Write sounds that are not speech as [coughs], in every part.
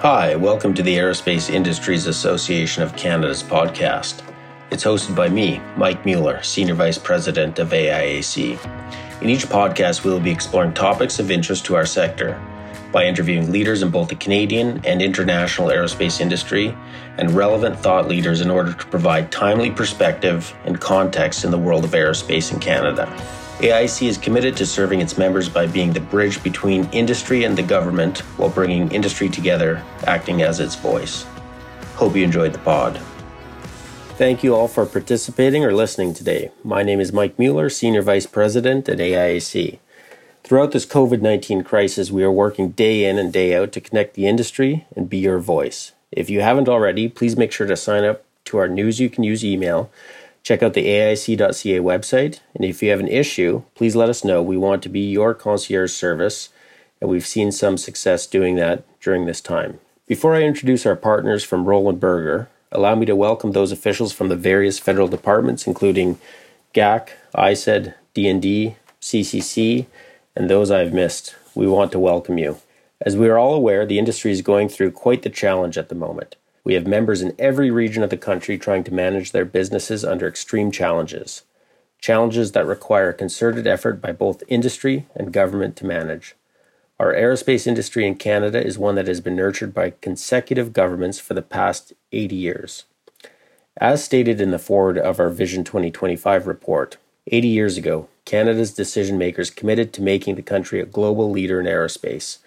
Hi, welcome to the Aerospace Industries Association of Canada's podcast. It's hosted by me, Mike Mueller, Senior Vice President of AIAC. In each podcast, we will be exploring topics of interest to our sector by interviewing leaders in both the Canadian and international aerospace industry and relevant thought leaders in order to provide timely perspective and context in the world of aerospace in Canada. AIAC is committed to serving its members by being the bridge between industry and the government while bringing industry together, acting as its voice. Hope you enjoyed the pod. Thank you all for participating or listening today. My name is Mike Mueller, Senior Vice President at AIAC. Throughout this COVID 19 crisis, we are working day in and day out to connect the industry and be your voice. If you haven't already, please make sure to sign up to our News You Can Use email Check out the AIAC.ca website, and if you have an issue, please let us know. We want to be your concierge service, and we've seen some success doing that during this time. Before I introduce our partners from Roland Berger, allow me to welcome those officials from the various federal departments, including GAC, ISED, DND, CCC, and those I've missed. We want to welcome you. As we are all aware, the industry is going through quite the challenge at the moment. We have members in every region of the country trying to manage their businesses under extreme challenges, challenges that require concerted effort by both industry and government to manage. Our aerospace industry in Canada is one that has been nurtured by consecutive governments for the past 80 years. As stated in the foreword of our Vision 2025 report, 80 years ago, Canada's decision makers committed to making the country a global leader in aerospace.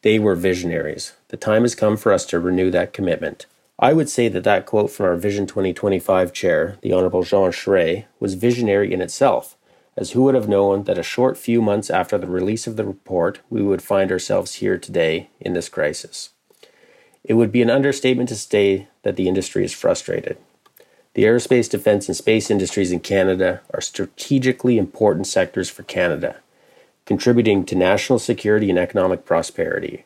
They were visionaries. The time has come for us to renew that commitment. I would say that that quote from our Vision 2025 chair, the Honorable Jean Charest, was visionary in itself, as who would have known that a short few months after the release of the report, we would find ourselves here today in this crisis. It would be an understatement to say that the industry is frustrated. The aerospace, defense, and space industries in Canada are strategically important sectors for Canada, contributing to national security and economic prosperity.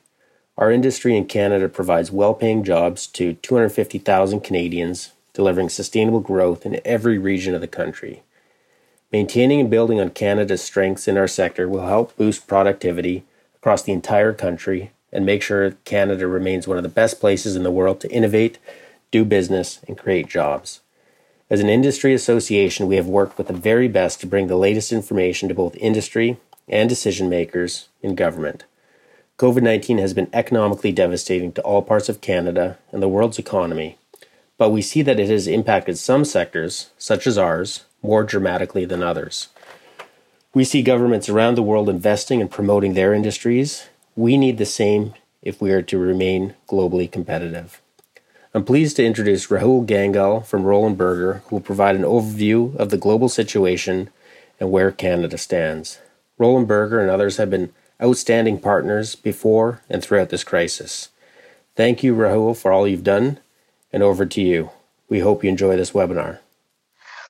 Our industry in Canada provides well paying jobs to 250,000 Canadians, delivering sustainable growth in every region of the country. Maintaining and building on Canada's strengths in our sector will help boost productivity across the entire country and make sure Canada remains one of the best places in the world to innovate, do business, and create jobs. As an industry association, we have worked with the very best to bring the latest information to both industry and decision makers in government. COVID 19 has been economically devastating to all parts of Canada and the world's economy, but we see that it has impacted some sectors, such as ours, more dramatically than others. We see governments around the world investing and promoting their industries. We need the same if we are to remain globally competitive. I'm pleased to introduce Rahul Gangal from Roland Berger, who will provide an overview of the global situation and where Canada stands. Roland Berger and others have been outstanding partners before and throughout this crisis. Thank you, Rahul, for all you've done, and over to you. We hope you enjoy this webinar.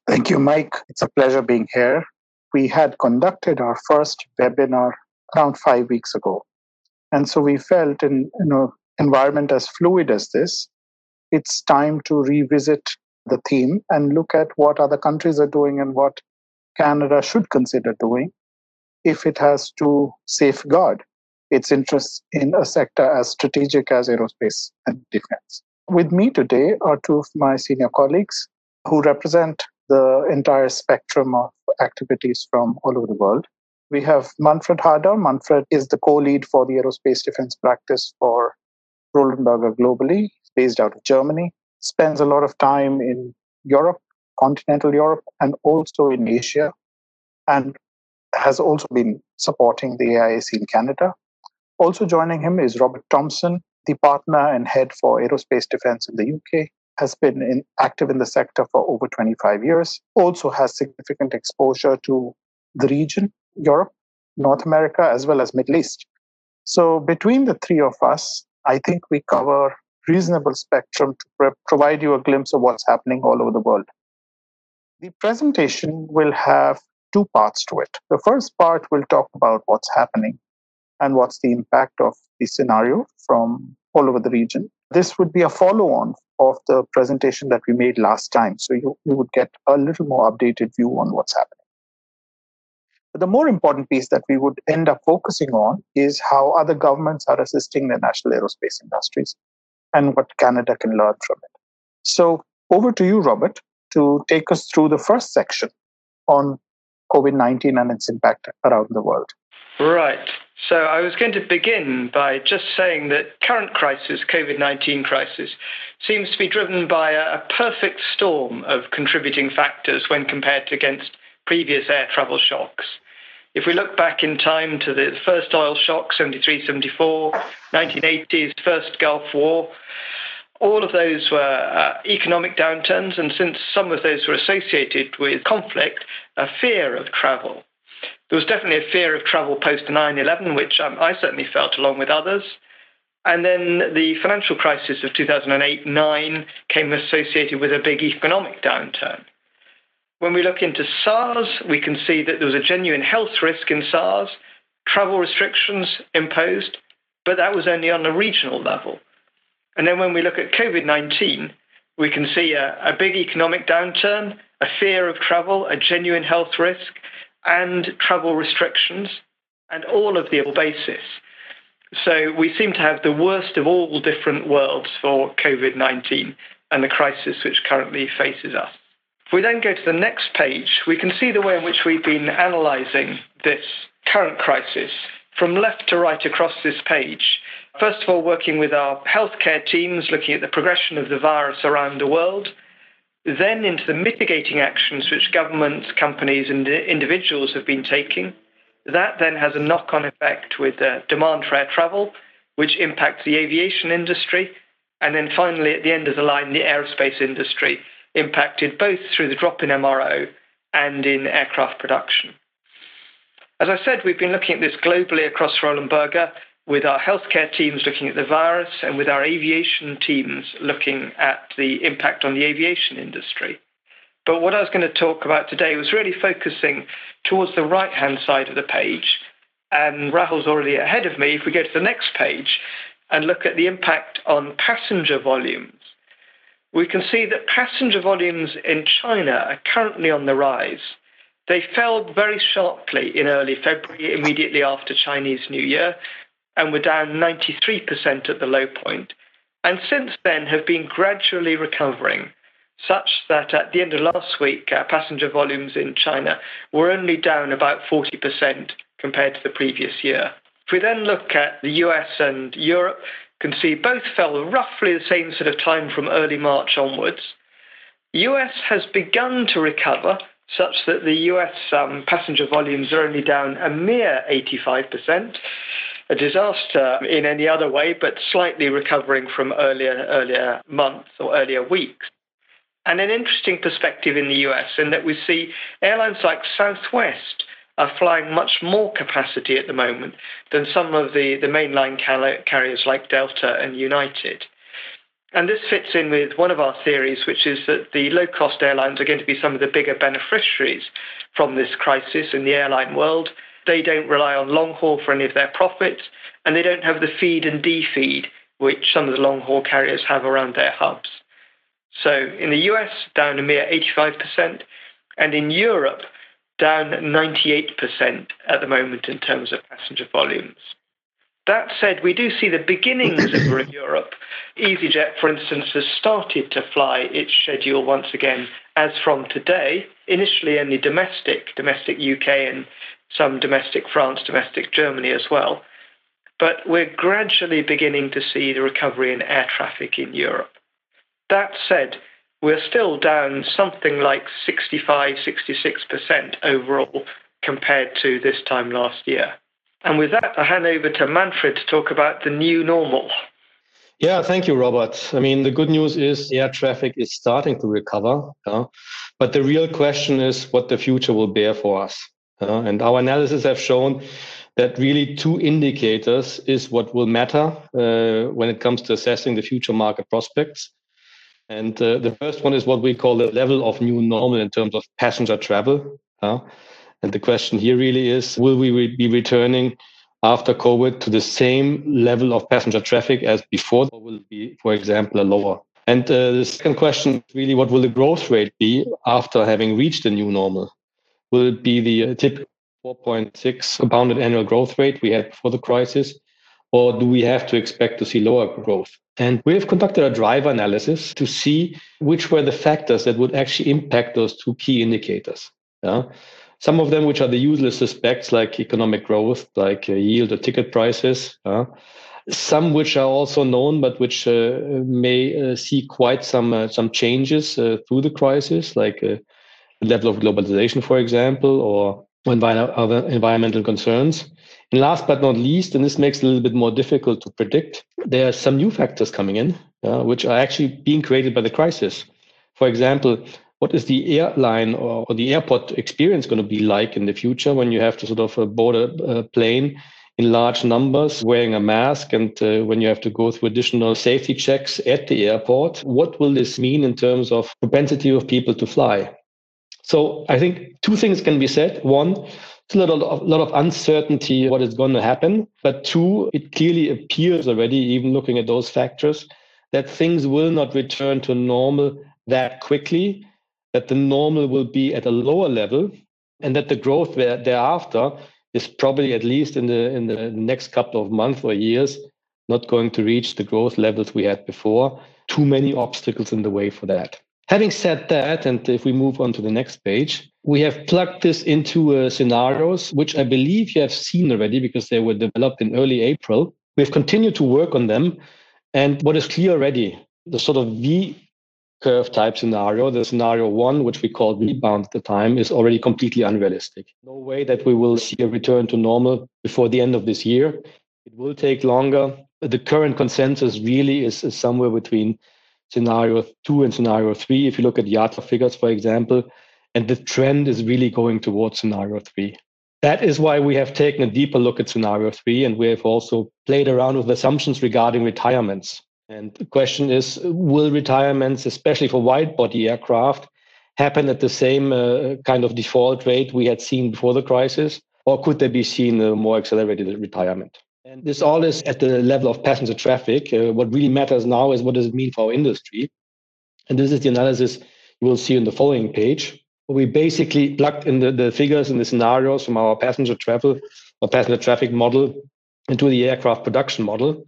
Thank you, Mike. It's a pleasure being here. We had conducted our first webinar around five weeks ago. And so we felt in an environment as fluid as this, it's time to revisit the theme and look at what other countries are doing and what Canada should consider doing if it has to safeguard its interests in a sector as strategic as aerospace and defense. With me today are two of my senior colleagues who represent the entire spectrum of activities from all over the world. We have Manfred Hader. Manfred is the co lead for the aerospace defense practice for Roland Berger globally, based out of Germany, spends a lot of time in Europe, continental Europe, and also in Asia, and has also been supporting the AIAC in Canada. Also joining him is Robert Thompson, the partner and head for aerospace defense in the UK, has been in, active in the sector for over 25 years, also has significant exposure to the region, Europe, North America, as well as Middle East. So between the three of us, I think we cover reasonable spectrum to provide you a glimpse of what's happening all over the world. The presentation will have two parts to it. The first part will talk about what's happening and what's the impact of the scenario from all over the region. This would be a follow on of the presentation that we made last time. So you, you would get a little more updated view on what's happening. But the more important piece that we would end up focusing on is how other governments are assisting their national aerospace industries and what Canada can learn from it. So, over to you, Robert, to take us through the first section on COVID 19 and its impact around the world. Right. So I was going to begin by just saying that current crisis, COVID-19 crisis, seems to be driven by a perfect storm of contributing factors when compared to against previous air travel shocks. If we look back in time to the first oil shock, 73, 74, 1980s, first Gulf War, all of those were uh, economic downturns, and since some of those were associated with conflict, a fear of travel. There was definitely a fear of travel post 9 11, which um, I certainly felt along with others. And then the financial crisis of 2008 9 came associated with a big economic downturn. When we look into SARS, we can see that there was a genuine health risk in SARS, travel restrictions imposed, but that was only on a regional level. And then when we look at COVID 19, we can see a, a big economic downturn, a fear of travel, a genuine health risk, and travel restrictions, and all of the basis. So we seem to have the worst of all different worlds for COVID 19 and the crisis which currently faces us. If we then go to the next page, we can see the way in which we've been analysing this current crisis from left to right across this page. First of all, working with our healthcare teams, looking at the progression of the virus around the world, then into the mitigating actions which governments, companies, and individuals have been taking. That then has a knock on effect with uh, demand for air travel, which impacts the aviation industry. And then finally, at the end of the line, the aerospace industry, impacted both through the drop in MRO and in aircraft production. As I said, we've been looking at this globally across Roland Berger with our healthcare teams looking at the virus and with our aviation teams looking at the impact on the aviation industry. But what I was going to talk about today was really focusing towards the right hand side of the page. And Rahul's already ahead of me. If we go to the next page and look at the impact on passenger volumes, we can see that passenger volumes in China are currently on the rise. They fell very sharply in early February, immediately after Chinese New Year, and were down 93% at the low point, and since then have been gradually recovering, such that at the end of last week, uh, passenger volumes in China were only down about 40% compared to the previous year. If we then look at the US and Europe, can see both fell roughly the same sort of time from early March onwards. US has begun to recover such that the US um, passenger volumes are only down a mere 85%, a disaster in any other way, but slightly recovering from earlier earlier months or earlier weeks. And an interesting perspective in the US in that we see airlines like Southwest are flying much more capacity at the moment than some of the, the mainline carriers like Delta and United. And this fits in with one of our theories, which is that the low cost airlines are going to be some of the bigger beneficiaries from this crisis in the airline world. They don't rely on long haul for any of their profits, and they don't have the feed and defeed which some of the long haul carriers have around their hubs. So in the US, down a mere 85%, and in Europe, down 98% at the moment in terms of passenger volumes. That said, we do see the beginnings of [coughs] Europe. EasyJet, for instance, has started to fly its schedule once again as from today, initially only domestic, domestic UK and some domestic France, domestic Germany as well. But we're gradually beginning to see the recovery in air traffic in Europe. That said, we're still down something like 65, 66% overall compared to this time last year. And with that, I hand over to Manfred to talk about the new normal. Yeah, thank you, Robert. I mean, the good news is air traffic is starting to recover. Yeah? But the real question is what the future will bear for us. Uh, and our analysis have shown that really two indicators is what will matter uh, when it comes to assessing the future market prospects. And uh, the first one is what we call the level of new normal in terms of passenger travel. Uh, and the question here really is will we be returning after COVID to the same level of passenger traffic as before, or will it be, for example, lower? And uh, the second question really what will the growth rate be after having reached the new normal? will it be the uh, typical 4.6 compounded annual growth rate we had before the crisis? or do we have to expect to see lower growth? And we have conducted a driver analysis to see which were the factors that would actually impact those two key indicators. Yeah? Some of them, which are the useless suspects, like economic growth, like uh, yield or ticket prices. Uh, some which are also known, but which uh, may uh, see quite some uh, some changes uh, through the crisis, like the level of globalization, for example, or other environmental concerns. And last but not least, and this makes it a little bit more difficult to predict, there are some new factors coming in, which are actually being created by the crisis. For example, what is the airline or, or the airport experience going to be like in the future when you have to sort of uh, board a, plane in large numbers, wearing a mask, and uh, when you have to go through additional safety checks at the airport? What will this mean in terms of propensity of people to fly? So I think two things can be said. One, a lot of, a lot of uncertainty what is going to happen. But two, it clearly appears already, even looking at those factors, that things will not return to normal that quickly, that the normal will be at a lower level, and that the growth thereafter is probably at least in the in the next couple of months or years not going to reach the growth levels we had before. Too many obstacles in the way for that. Having said that, and if we move on to the next page, we have plugged this into uh, scenarios, which I believe you have seen already because they were developed in early April. We've continued to work on them. And what is clear already, the sort of V curve type scenario, the scenario one, which we called rebound at the time, is already completely unrealistic. No way that we will see a return to normal before the end of this year. It will take longer. The current consensus really is, is somewhere between scenario two and scenario three. If you look at IATA figures, for example, and the trend is really going towards scenario three. That is why we have taken a deeper look at scenario three, and we have also played around with assumptions regarding retirements. And the question is will retirements, especially for wide body aircraft, happen at the same uh, kind of default rate we had seen before the crisis? Or could they be seen a more accelerated retirement? And this all is at the level of passenger traffic. Uh, what really matters now is what does it mean for our industry? And this is the analysis you will see on the following page. We basically plugged in the, the figures and the scenarios from our passenger travel or passenger traffic model into the aircraft production model.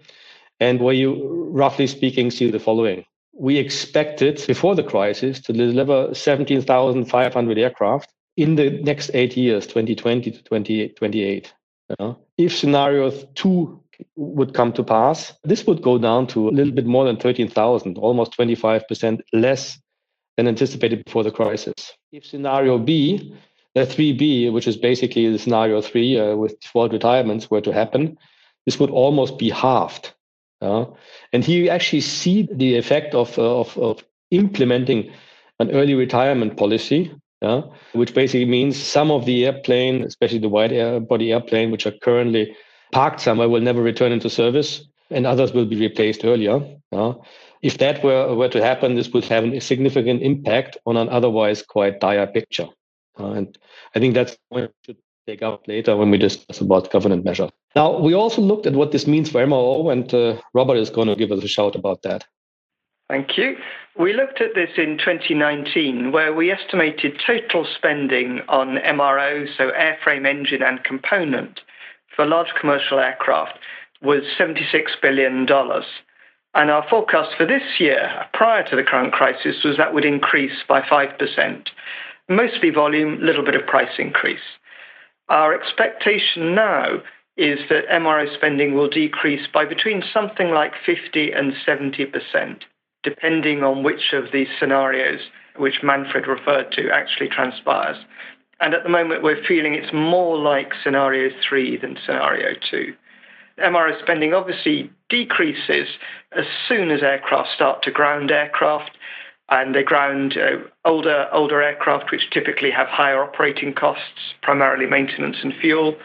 And where you, roughly speaking, see the following. We expected before the crisis to deliver 17,500 aircraft in the next eight years, 2020 to 2028. Yeah. If scenario two would come to pass, this would go down to a little bit more than 13,000, almost 25% less than anticipated before the crisis. If scenario B, the 3B, which is basically the scenario three uh, with default retirements, were to happen, this would almost be halved. Uh, and here you actually see the effect of, uh, of, of implementing an early retirement policy yeah, which basically means some of the airplane, especially the wide air body airplane, which are currently parked somewhere, will never return into service, and others will be replaced earlier. Yeah. If that were, were to happen, this would have a significant impact on an otherwise quite dire picture. Uh, and I think that's we should take up later when we discuss about government measure. Now, we also looked at what this means for MRO, and uh, Robert is going to give us a shout about that. Thank you. We looked at this in 2019, where we estimated total spending on MRO, so airframe, engine, and component, for large commercial aircraft was $76 billion. And our forecast for this year, prior to the current crisis, was that would increase by 5%. Mostly volume, little bit of price increase. Our expectation now is that MRO spending will decrease by between something like 50 and 70 percent depending on which of these scenarios which Manfred referred to actually transpires. And at the moment, we're feeling it's more like scenario three than scenario two. MRO spending obviously decreases as soon as aircraft start to ground aircraft, and they ground uh, older older aircraft, which typically have higher operating costs, primarily maintenance and fuel.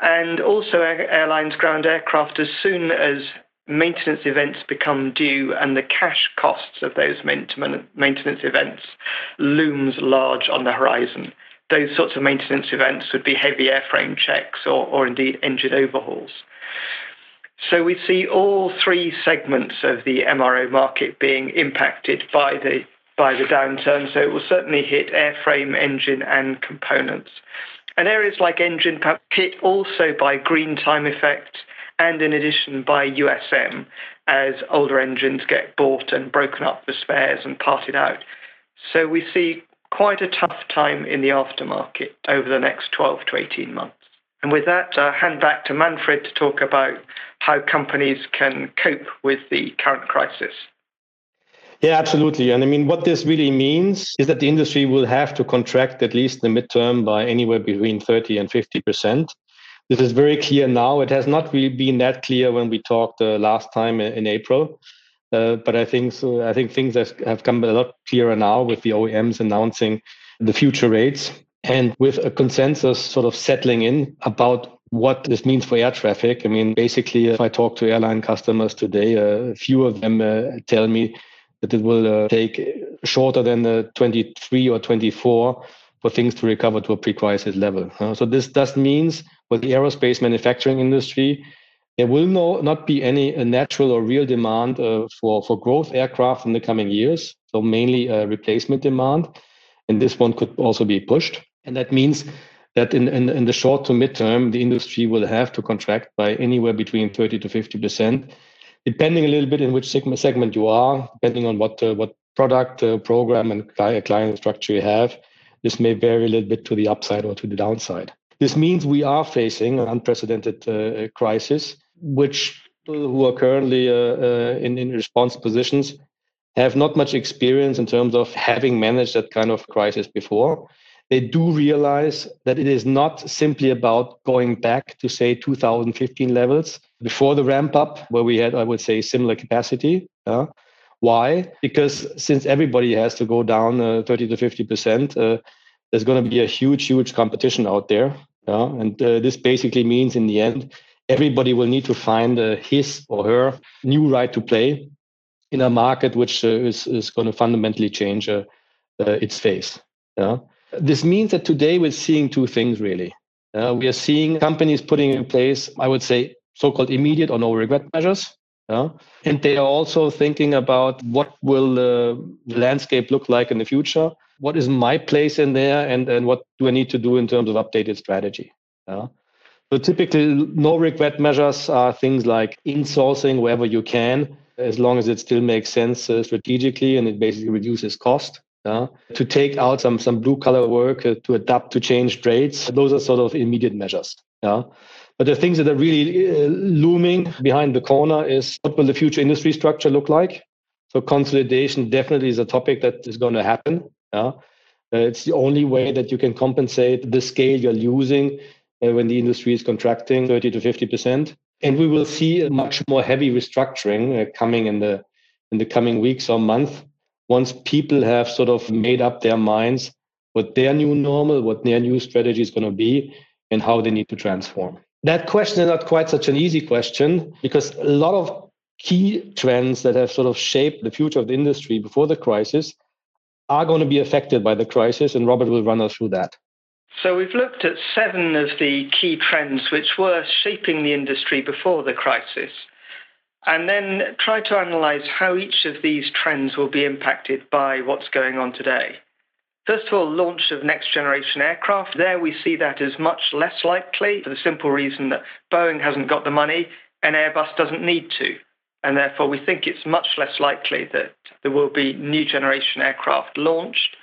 And also, airlines ground aircraft as soon as maintenance events become due and the cash costs of those maintenance events looms large on the horizon. Those sorts of maintenance events would be heavy airframe checks or, or indeed engine overhauls. So we see all three segments of the MRO market being impacted by the by the downturn. So it will certainly hit airframe, engine, and components. And areas like engine hit also by green time effect and in addition by USM as older engines get bought and broken up for spares and parted out. So we see quite a tough time in the aftermarket over the next 12 to 18 months. And with that, I'll hand back to Manfred to talk about how companies can cope with the current crisis. Yeah, absolutely. And I mean, what this really means is that the industry will have to contract at least in the midterm by anywhere between 30 and 50%. This is very clear now. It has not really been that clear when we talked uh, last time in April. Uh, but I think so, I think things have, have come a lot clearer now with the OEMs announcing the future rates and with a consensus sort of settling in about what this means for air traffic. I mean, basically, if I talk to airline customers today, a few of them uh, tell me that it will uh, take shorter than uh, 23 or 24 for things to recover to a pre-crisis level. So this does means for the aerospace manufacturing industry, there will no, not be any uh, natural or real demand uh, for, for growth aircraft in the coming years. So mainly replacement demand. And this one could also be pushed. And that means that in, in, in the short to midterm, the industry will have to contract by anywhere between 30 to 50%, depending a little bit in which segment you are, depending on what, uh, what product, uh, program, and client structure you have. This may vary a little bit to the upside or to the downside. This means we are facing an unprecedented uh, crisis, which who are currently uh, uh, in, in response positions have not much experience in terms of having managed that kind of crisis before they do realize that it is not simply about going back to, say, 2015 levels before the ramp up, where we had, I would say, similar capacity. Uh, why? Because since everybody has to go down uh, 30 to 50%, uh, there's going to be a huge, huge competition out there. and uh, this basically means, in the end, everybody will need to find uh, his or her new right to play in a market which uh, is, is going to fundamentally change its face. Yeah. This means that today we're seeing two things really. Uh, we are seeing companies putting in place, I would say, so called immediate or no regret measures. Uh, and they are also thinking about what will the landscape look like in the future? What is my place in there? And, and what do I need to do in terms of updated strategy? Uh, so typically, no regret measures are things like insourcing wherever you can, as long as it still makes sense uh, strategically and it basically reduces cost to take out some some blue collar work uh, to adapt to change rates. Those are sort of immediate measures. Yeah. But the things that are really uh, looming behind the corner is what will the future industry structure look like? So consolidation definitely is a topic that is going to happen. Yeah. Uh, it's the only way that you can compensate the scale you're losing uh, when the industry is contracting 30 to 50 percent. And we will see a much more heavy restructuring uh, coming in the in the coming weeks or month once people have sort of made up their minds what their new normal, what their new strategy is going to be, and how they need to transform. That question is not quite such an easy question because a lot of key trends that have sort of shaped the future of the industry before the crisis are going to be affected by the crisis, and Robert will run us through that. So, we've looked at seven of the key trends which were shaping the industry before the crisis and then try to analyze how each of these trends will be impacted by what's going on today. First of all, launch of next generation aircraft. There we see that as much less likely for the simple reason that Boeing hasn't got the money and Airbus doesn't need to. And therefore, we think it's much less likely that there will be new generation aircraft launched.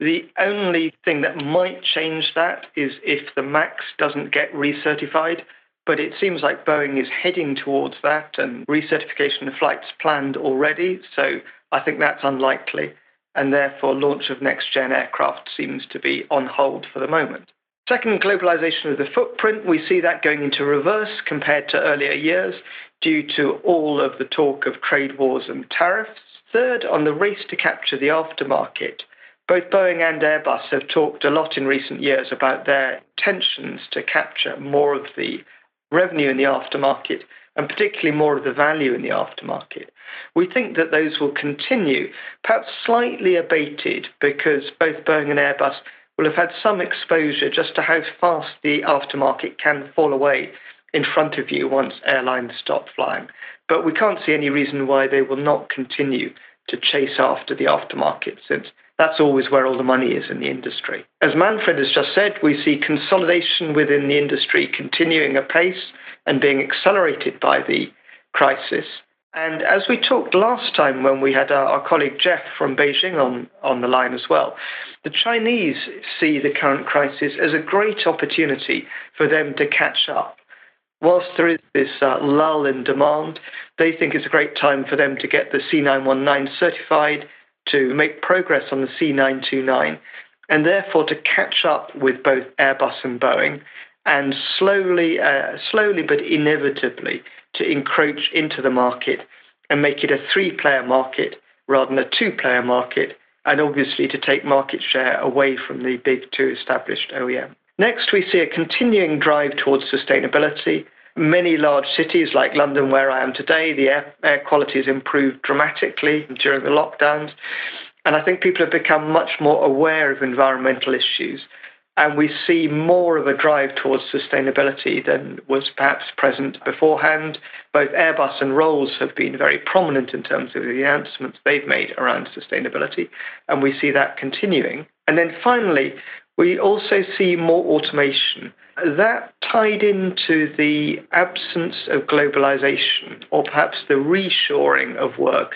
The only thing that might change that is if the MAX doesn't get recertified. But it seems like Boeing is heading towards that and recertification of flights planned already. So I think that's unlikely. And therefore, launch of next gen aircraft seems to be on hold for the moment. Second, globalization of the footprint. We see that going into reverse compared to earlier years due to all of the talk of trade wars and tariffs. Third, on the race to capture the aftermarket. Both Boeing and Airbus have talked a lot in recent years about their intentions to capture more of the revenue in the aftermarket, and particularly more of the value in the aftermarket. We think that those will continue, perhaps slightly abated, because both Boeing and Airbus will have had some exposure just to how fast the aftermarket can fall away in front of you once airlines stop flying. But we can't see any reason why they will not continue to chase after the aftermarket since that's always where all the money is in the industry. As Manfred has just said, we see consolidation within the industry continuing apace. and being accelerated by the crisis. And as we talked last time when we had our, our, colleague Jeff from Beijing on, on the line as well, the Chinese see the current crisis as a great opportunity for them to catch up. Whilst there is this uh, lull in demand, they think it's a great time for them to get the C919 certified, to make progress on the C929, and therefore to catch up with both Airbus and Boeing, and slowly, uh, slowly but inevitably to encroach into the market and make it a three-player market rather than a two-player market, and obviously to take market share away from the big two established OEM. Next, we see a continuing drive towards sustainability. Many large cities like London, where I am today, the air, air quality has improved dramatically during the lockdowns. And I think people have become much more aware of environmental issues. And we see more of a drive towards sustainability than was perhaps present beforehand. Both Airbus and Rolls have been very prominent in terms of the announcements they've made around sustainability, and we see that continuing. And then finally, we also see more automation. That tied into the absence of globalization, or perhaps the reshoring of work,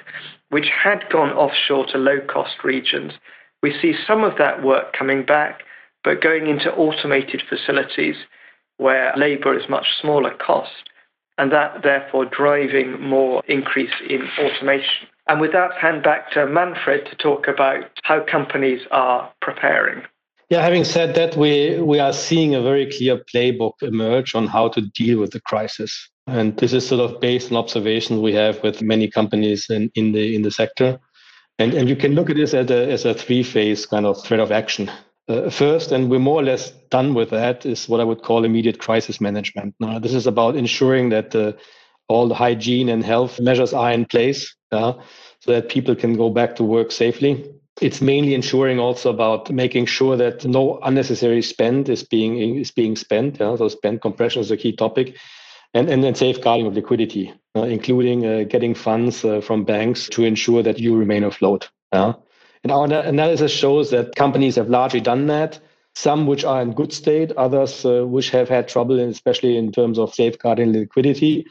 which had gone offshore to low cost regions. We see some of that work coming back, but going into automated facilities where labor is much smaller cost, and that therefore driving more increase in automation. And with that, hand back to Manfred to talk about how companies are preparing. Yeah, having said that, we, we are seeing a very clear playbook emerge on how to deal with the crisis. And this is sort of based on observations we have with many companies in, in the in the sector. And, and you can look at this as a, as a three phase kind of thread of action. Uh, first, and we're more or less done with that, is what I would call immediate crisis management. Now, this is about ensuring that uh, all the hygiene and health measures are in place uh, so that people can go back to work safely. It's mainly ensuring also about making sure that no unnecessary spend is being is being spent. Yeah? So spend compression is a key topic and, and then safeguarding of liquidity, uh, including uh, getting funds uh, from banks to ensure that you remain afloat. Yeah? And our analysis shows that companies have largely done that. Some which are in good state, others uh, which have had trouble, especially in terms of safeguarding liquidity,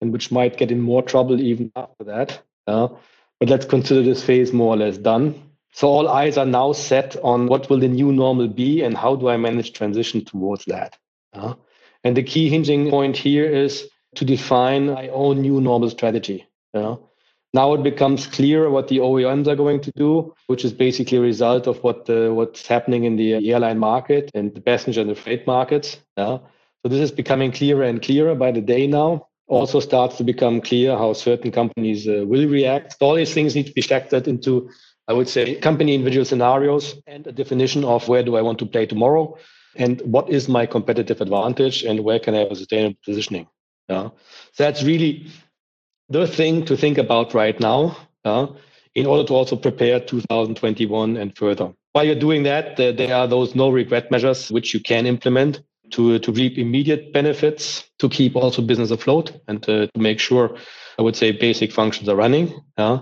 and which might get in more trouble even after that. Yeah? But let's consider this phase more or less done. So all eyes are now set on what will the new normal be and how do I manage transition towards that. Yeah? And the key hinging point here is to define my own new normal strategy. Yeah. Now it becomes clear what the OEMs are going to do, which is basically a result of what the, what's happening in the airline market and the passenger and the freight markets. Yeah. So this is becoming clearer and clearer by the day now. Also starts to become clear how certain companies uh, will react. All these things need to be factored into, I would say, company individual scenarios and a definition of where do I want to play tomorrow and what is my competitive advantage and where can I have a sustainable positioning. Yeah. So that's really the thing to think about right now yeah, in order to also prepare 2021 and further. While you're doing that, there are those no regret measures which you can implement to, to reap immediate benefits, to keep also business afloat and to, to make sure, I would say, basic functions are running. Yeah.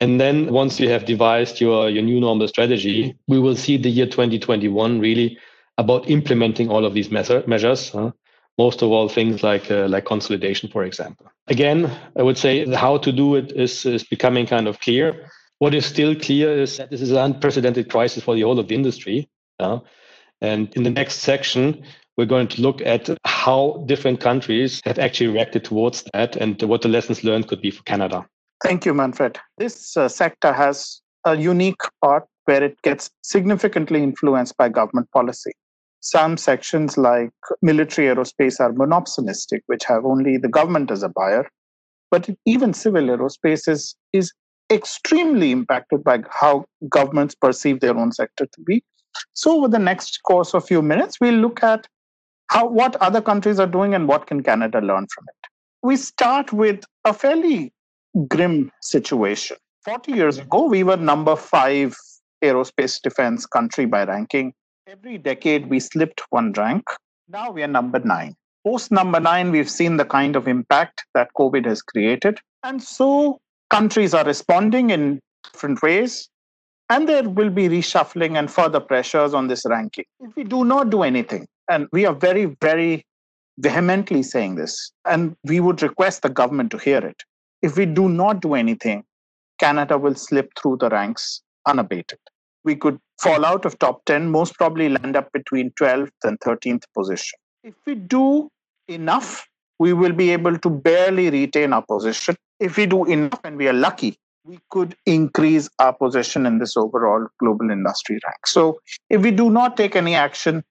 And then once you have devised your, your new normal strategy, we will see the year 2021 really about implementing all of these measures. Huh? Most of all, things like uh, like consolidation, for example. Again, I would say how to do it is, is becoming kind of clear. What is still clear is that this is an unprecedented crisis for the whole of the industry. Uh, and in the next section, we're going to look at how different countries have actually reacted towards that and what the lessons learned could be for Canada. Thank you, Manfred. This uh, sector has a unique part where it gets significantly influenced by government policy. Some sections, like military aerospace, are monopsonistic, which have only the government as a buyer. But even civil aerospace is, is extremely impacted by how governments perceive their own sector to be. So, over the next course of few minutes, we'll look at how what other countries are doing and what can Canada learn from it. We start with a fairly grim situation. 40 years ago, we were number five aerospace defense country by ranking. Every decade, we slipped one rank. Now we are number nine. Post number nine, we've seen the kind of impact that COVID has created. And so countries are responding in different ways. And there will be reshuffling and further pressures on this ranking. If we do not do anything, and we are very, very vehemently saying this, and we would request the government to hear it. If we do not do anything, Canada will slip through the ranks unabated. We could fall out of top 10, most probably land up between 12th and 13th position. If we do enough, we will be able to barely retain our position. If we do enough and we are lucky, we could increase our position in this overall global industry rank. So if we do not take any action,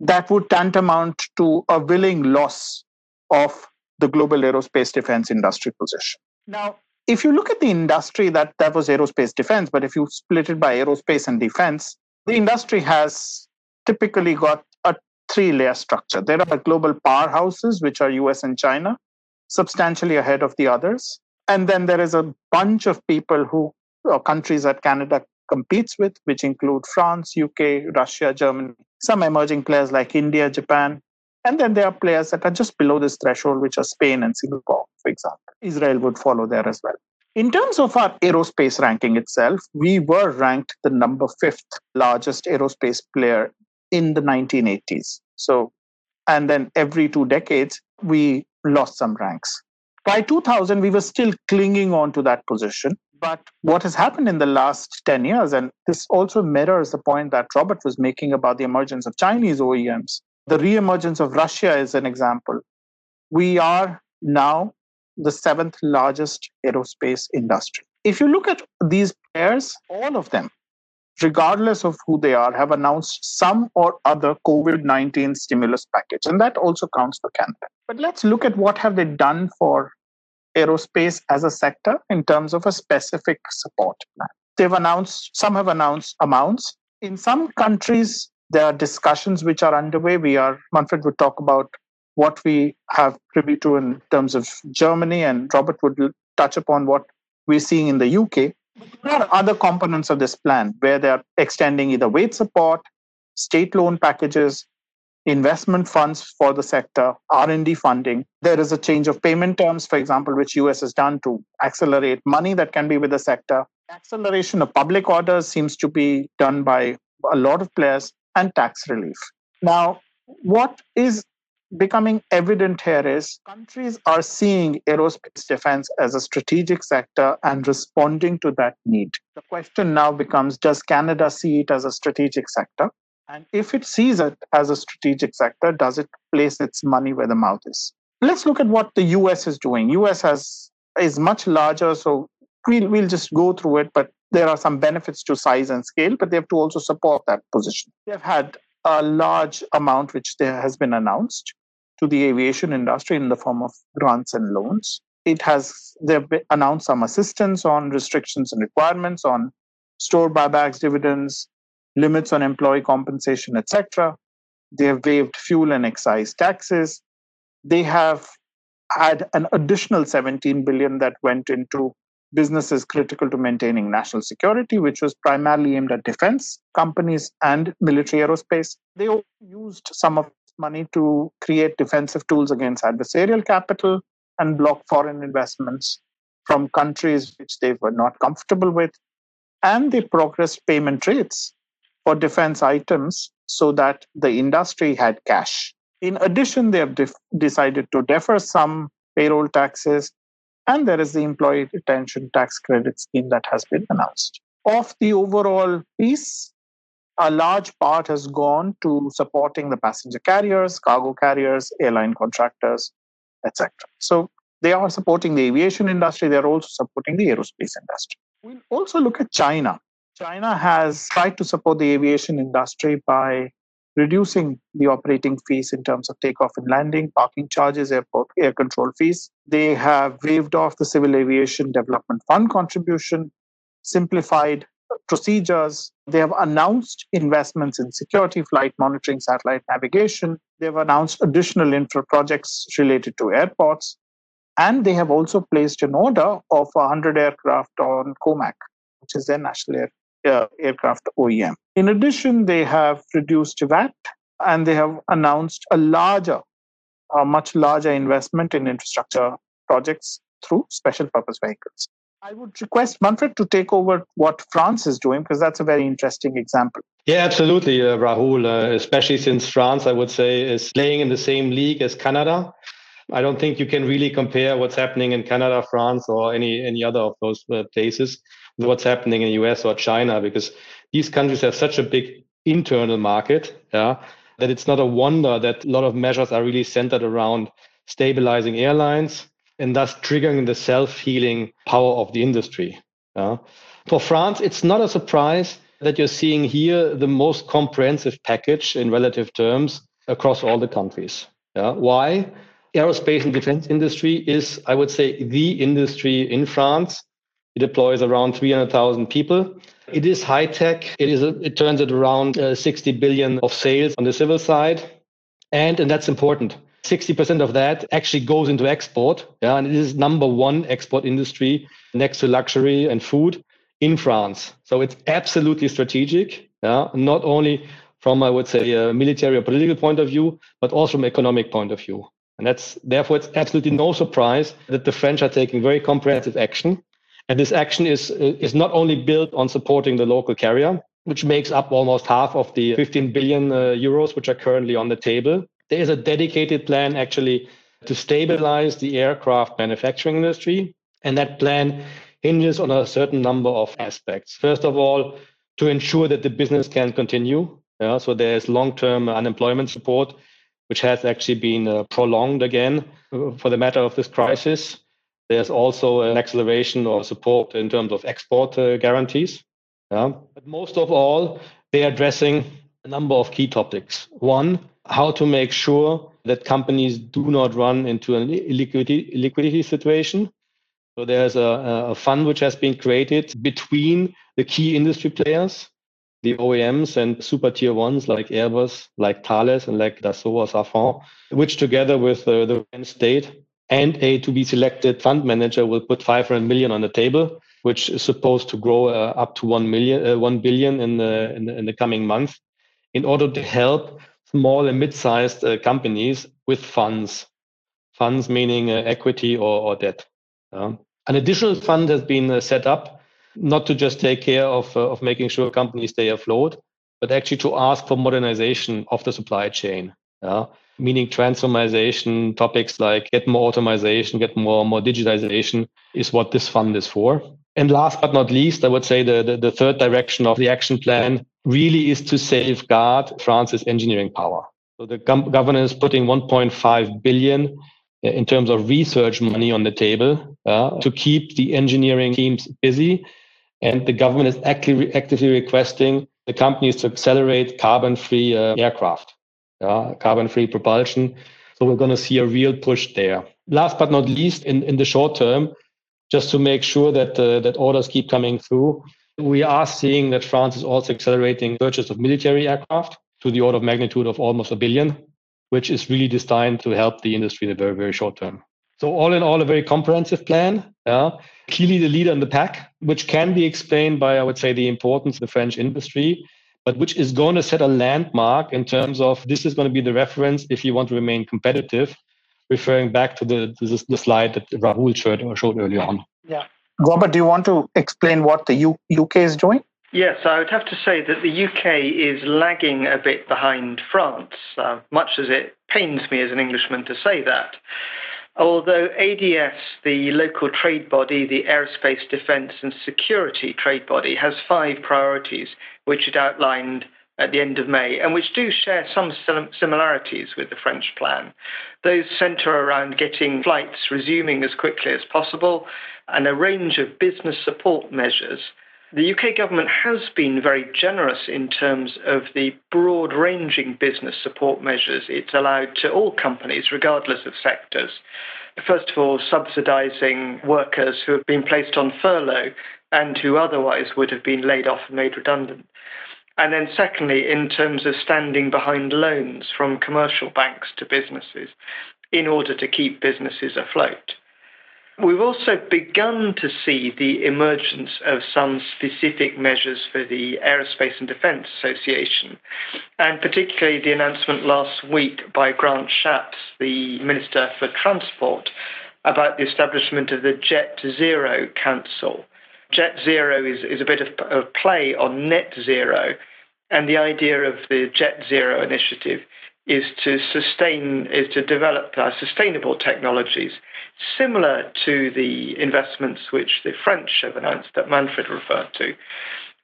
that would tantamount to a willing loss of the global aerospace defense industry position. Now, if you look at the industry that that was aerospace defense, but if you split it by aerospace and defense, the industry has typically got a three layer structure. There are global powerhouses, which are US and China, substantially ahead of the others. And then there is a bunch of people who, or countries that Canada competes with, which include France, UK, Russia, Germany, some emerging players like India, Japan. And then there are players that are just below this threshold, which are Spain and Singapore, for example. Israel would follow there as well. In terms of our aerospace ranking itself, we were ranked the number fifth largest aerospace player in the 1980s. So, and then every two decades, we lost some ranks. By 2000, we were still clinging on to that position. But what has happened in the last 10 years, and this also mirrors the point that Robert was making about the emergence of Chinese OEMs, the re-emergence of Russia is an example. We are now the seventh largest aerospace industry. If you look at these players, all of them, regardless of who they are, have announced some or other COVID 19 stimulus package. And that also counts for Canada. But let's look at what have they done for aerospace as a sector in terms of a specific support plan. They've announced, some have announced amounts. In some countries, there are discussions which are underway. We are, Manfred would talk about what we have privy to in terms of Germany, and Robert would touch upon what we're seeing in the UK. There are other components of this plan where they're extending either wage support, state loan packages, investment funds for the sector, R&D funding. There is a change of payment terms, for example, which US has done to accelerate money that can be with the sector. Acceleration of public orders seems to be done by a lot of players and tax relief. Now, what is becoming evident here is countries are seeing aerospace defense as a strategic sector and responding to that need. The question now becomes Does Canada see it as a strategic sector? And if it sees it as a strategic sector, does it place its money where the mouth is? Let's look at what the US is doing. US has is much larger, so we'll, we'll just go through it, but there are some benefits to size and scale, but they have to also support that position. They've had a large amount which there has been announced to the aviation industry in the form of grants and loans. It has they've announced some assistance on restrictions and requirements on store buybacks, dividends, limits on employee compensation, etc. They have waived fuel and excise taxes. They have had an additional 17 billion that went into businesses critical to maintaining national security, which was primarily aimed at defense companies and military aerospace. They used some of money to create defensive tools against adversarial capital and block foreign investments from countries which they were not comfortable with. And they progressed payment rates for defense items so that the industry had cash. In addition, they have def- decided to defer some payroll taxes, and there is the employee retention tax credit scheme that has been announced. Of the overall piece, a large part has gone to supporting the passenger carriers, cargo carriers, airline contractors, etc. So they are supporting the aviation industry, they're also supporting the aerospace industry. We'll also look at China. China has tried to support the aviation industry by reducing the operating fees in terms of takeoff and landing, parking charges, airport air control fees. They have waived off the Civil Aviation Development Fund contribution, simplified procedures. They have announced investments in security, flight monitoring, satellite navigation. They've announced additional infra projects related to airports. And they have also placed an order of 100 aircraft on COMAC, which is their national air, uh, aircraft OEM. In addition, they have reduced VAT and they have announced a larger, a much larger investment in infrastructure projects through special purpose vehicles. I would request Manfred to take over what France is doing because that's a very interesting example. Yeah, absolutely, uh, Rahul. Uh, especially since France, I would say, is playing in the same league as Canada. I don't think you can really compare what's happening in Canada, France, or any any other of those uh, places what's happening in the US or China, because these countries have such a big internal market, yeah, that it's not a wonder that a lot of measures are really centered around stabilizing airlines and thus triggering the self-healing power of the industry. Yeah. For France, it's not a surprise that you're seeing here the most comprehensive package in relative terms across all the countries. Yeah. Why? Aerospace and defense industry is, I would say, the industry in France. It deploys around 300,000 people. It is high tech. It is. A, it turns at around uh, 60 billion of sales on the civil side, and and that's important. 60% of that actually goes into export. Yeah, and it is number one export industry next to luxury and food in France. So it's absolutely strategic. Yeah, not only from I would say a military or political point of view, but also from economic point of view. And that's therefore it's absolutely no surprise that the French are taking very comprehensive action. And this action is is not only built on supporting the local carrier, which makes up almost half of the 15 billion uh, euros which are currently on the table. There is a dedicated plan actually to stabilize the aircraft manufacturing industry, and that plan hinges on a certain number of aspects. First of all, to ensure that the business can continue. Yeah, so there's long-term unemployment support which has actually been uh, prolonged again uh, for the matter of this crisis. There's also an acceleration or support in terms of export uh, guarantees. Yeah. But most of all, they're addressing a number of key topics. One, how to make sure that companies do not run into an liquidity, liquidity situation. So there's a, a fund which has been created between the key industry players the OEMs and super tier ones like Airbus, like Thales, and like Dassault or Safran, which together with uh, the state and a to be selected fund manager will put 500 million on the table, which is supposed to grow uh, up to 1 million, uh, 1 billion in the, in the, in the coming month in order to help small and mid-sized uh, companies with funds, funds meaning uh, equity or, or debt. an additional fund has been uh, set up not to just take care of, uh, of making sure companies stay afloat, but actually to ask for modernization of the supply chain. Yeah? Meaning transformation topics like get more automation, get more, more digitization is what this fund is for. And last but not least, I would say the, the, the third direction of the action plan really is to safeguard France's engineering power. So the government is putting 1.5 billion uh, in terms of research money on the table uh, to keep the engineering teams busy and the government is actively, actively requesting the companies to accelerate carbon-free uh, aircraft, carbon-free propulsion. So we're going to see a real push there. Last but not least, in, in the short term, just to make sure that uh, that orders keep coming through, we are seeing that France is also accelerating purchase of military aircraft to the order of magnitude of almost a billion, which is really designed to help the industry in the very, very short term. So all in all, a very comprehensive plan. Yeah. Clearly the leader in the pack, which can be explained by, I would say, the importance of the French industry, but which is going to set a landmark in terms of this is going to be the reference if you want to remain competitive, referring back to the, to the, the slide that Rahul showed, showed earlier on. Yeah. Robert, do you want to explain what the U- UK is doing? Yes, I would have to say that the UK is lagging a bit behind France, uh, much as it pains me as an Englishman to say that. Although ADS, the local trade body, the Aerospace Defence and Security Trade Body, has five priorities, which it outlined at the end of May, and which do share some similarities with the French plan. Those centre around getting flights resuming as quickly as possible and a range of business support measures the UK government has been very generous in terms of the broad ranging business support measures it's allowed to all companies, regardless of sectors. First of all, subsidising workers who have been placed on furlough and who otherwise would have been laid off and made redundant. And then, secondly, in terms of standing behind loans from commercial banks to businesses in order to keep businesses afloat. We've also begun to see the emergence of some specific measures for the Aerospace and Defence Association, and particularly the announcement last week by Grant Shapps, the Minister for Transport, about the establishment of the Jet Zero Council. Jet Zero is, is a bit of a play on net zero, And the idea of the Jet Zero initiative is to sustain, is to develop uh, sustainable technologies similar to the investments which the French have announced that Manfred referred to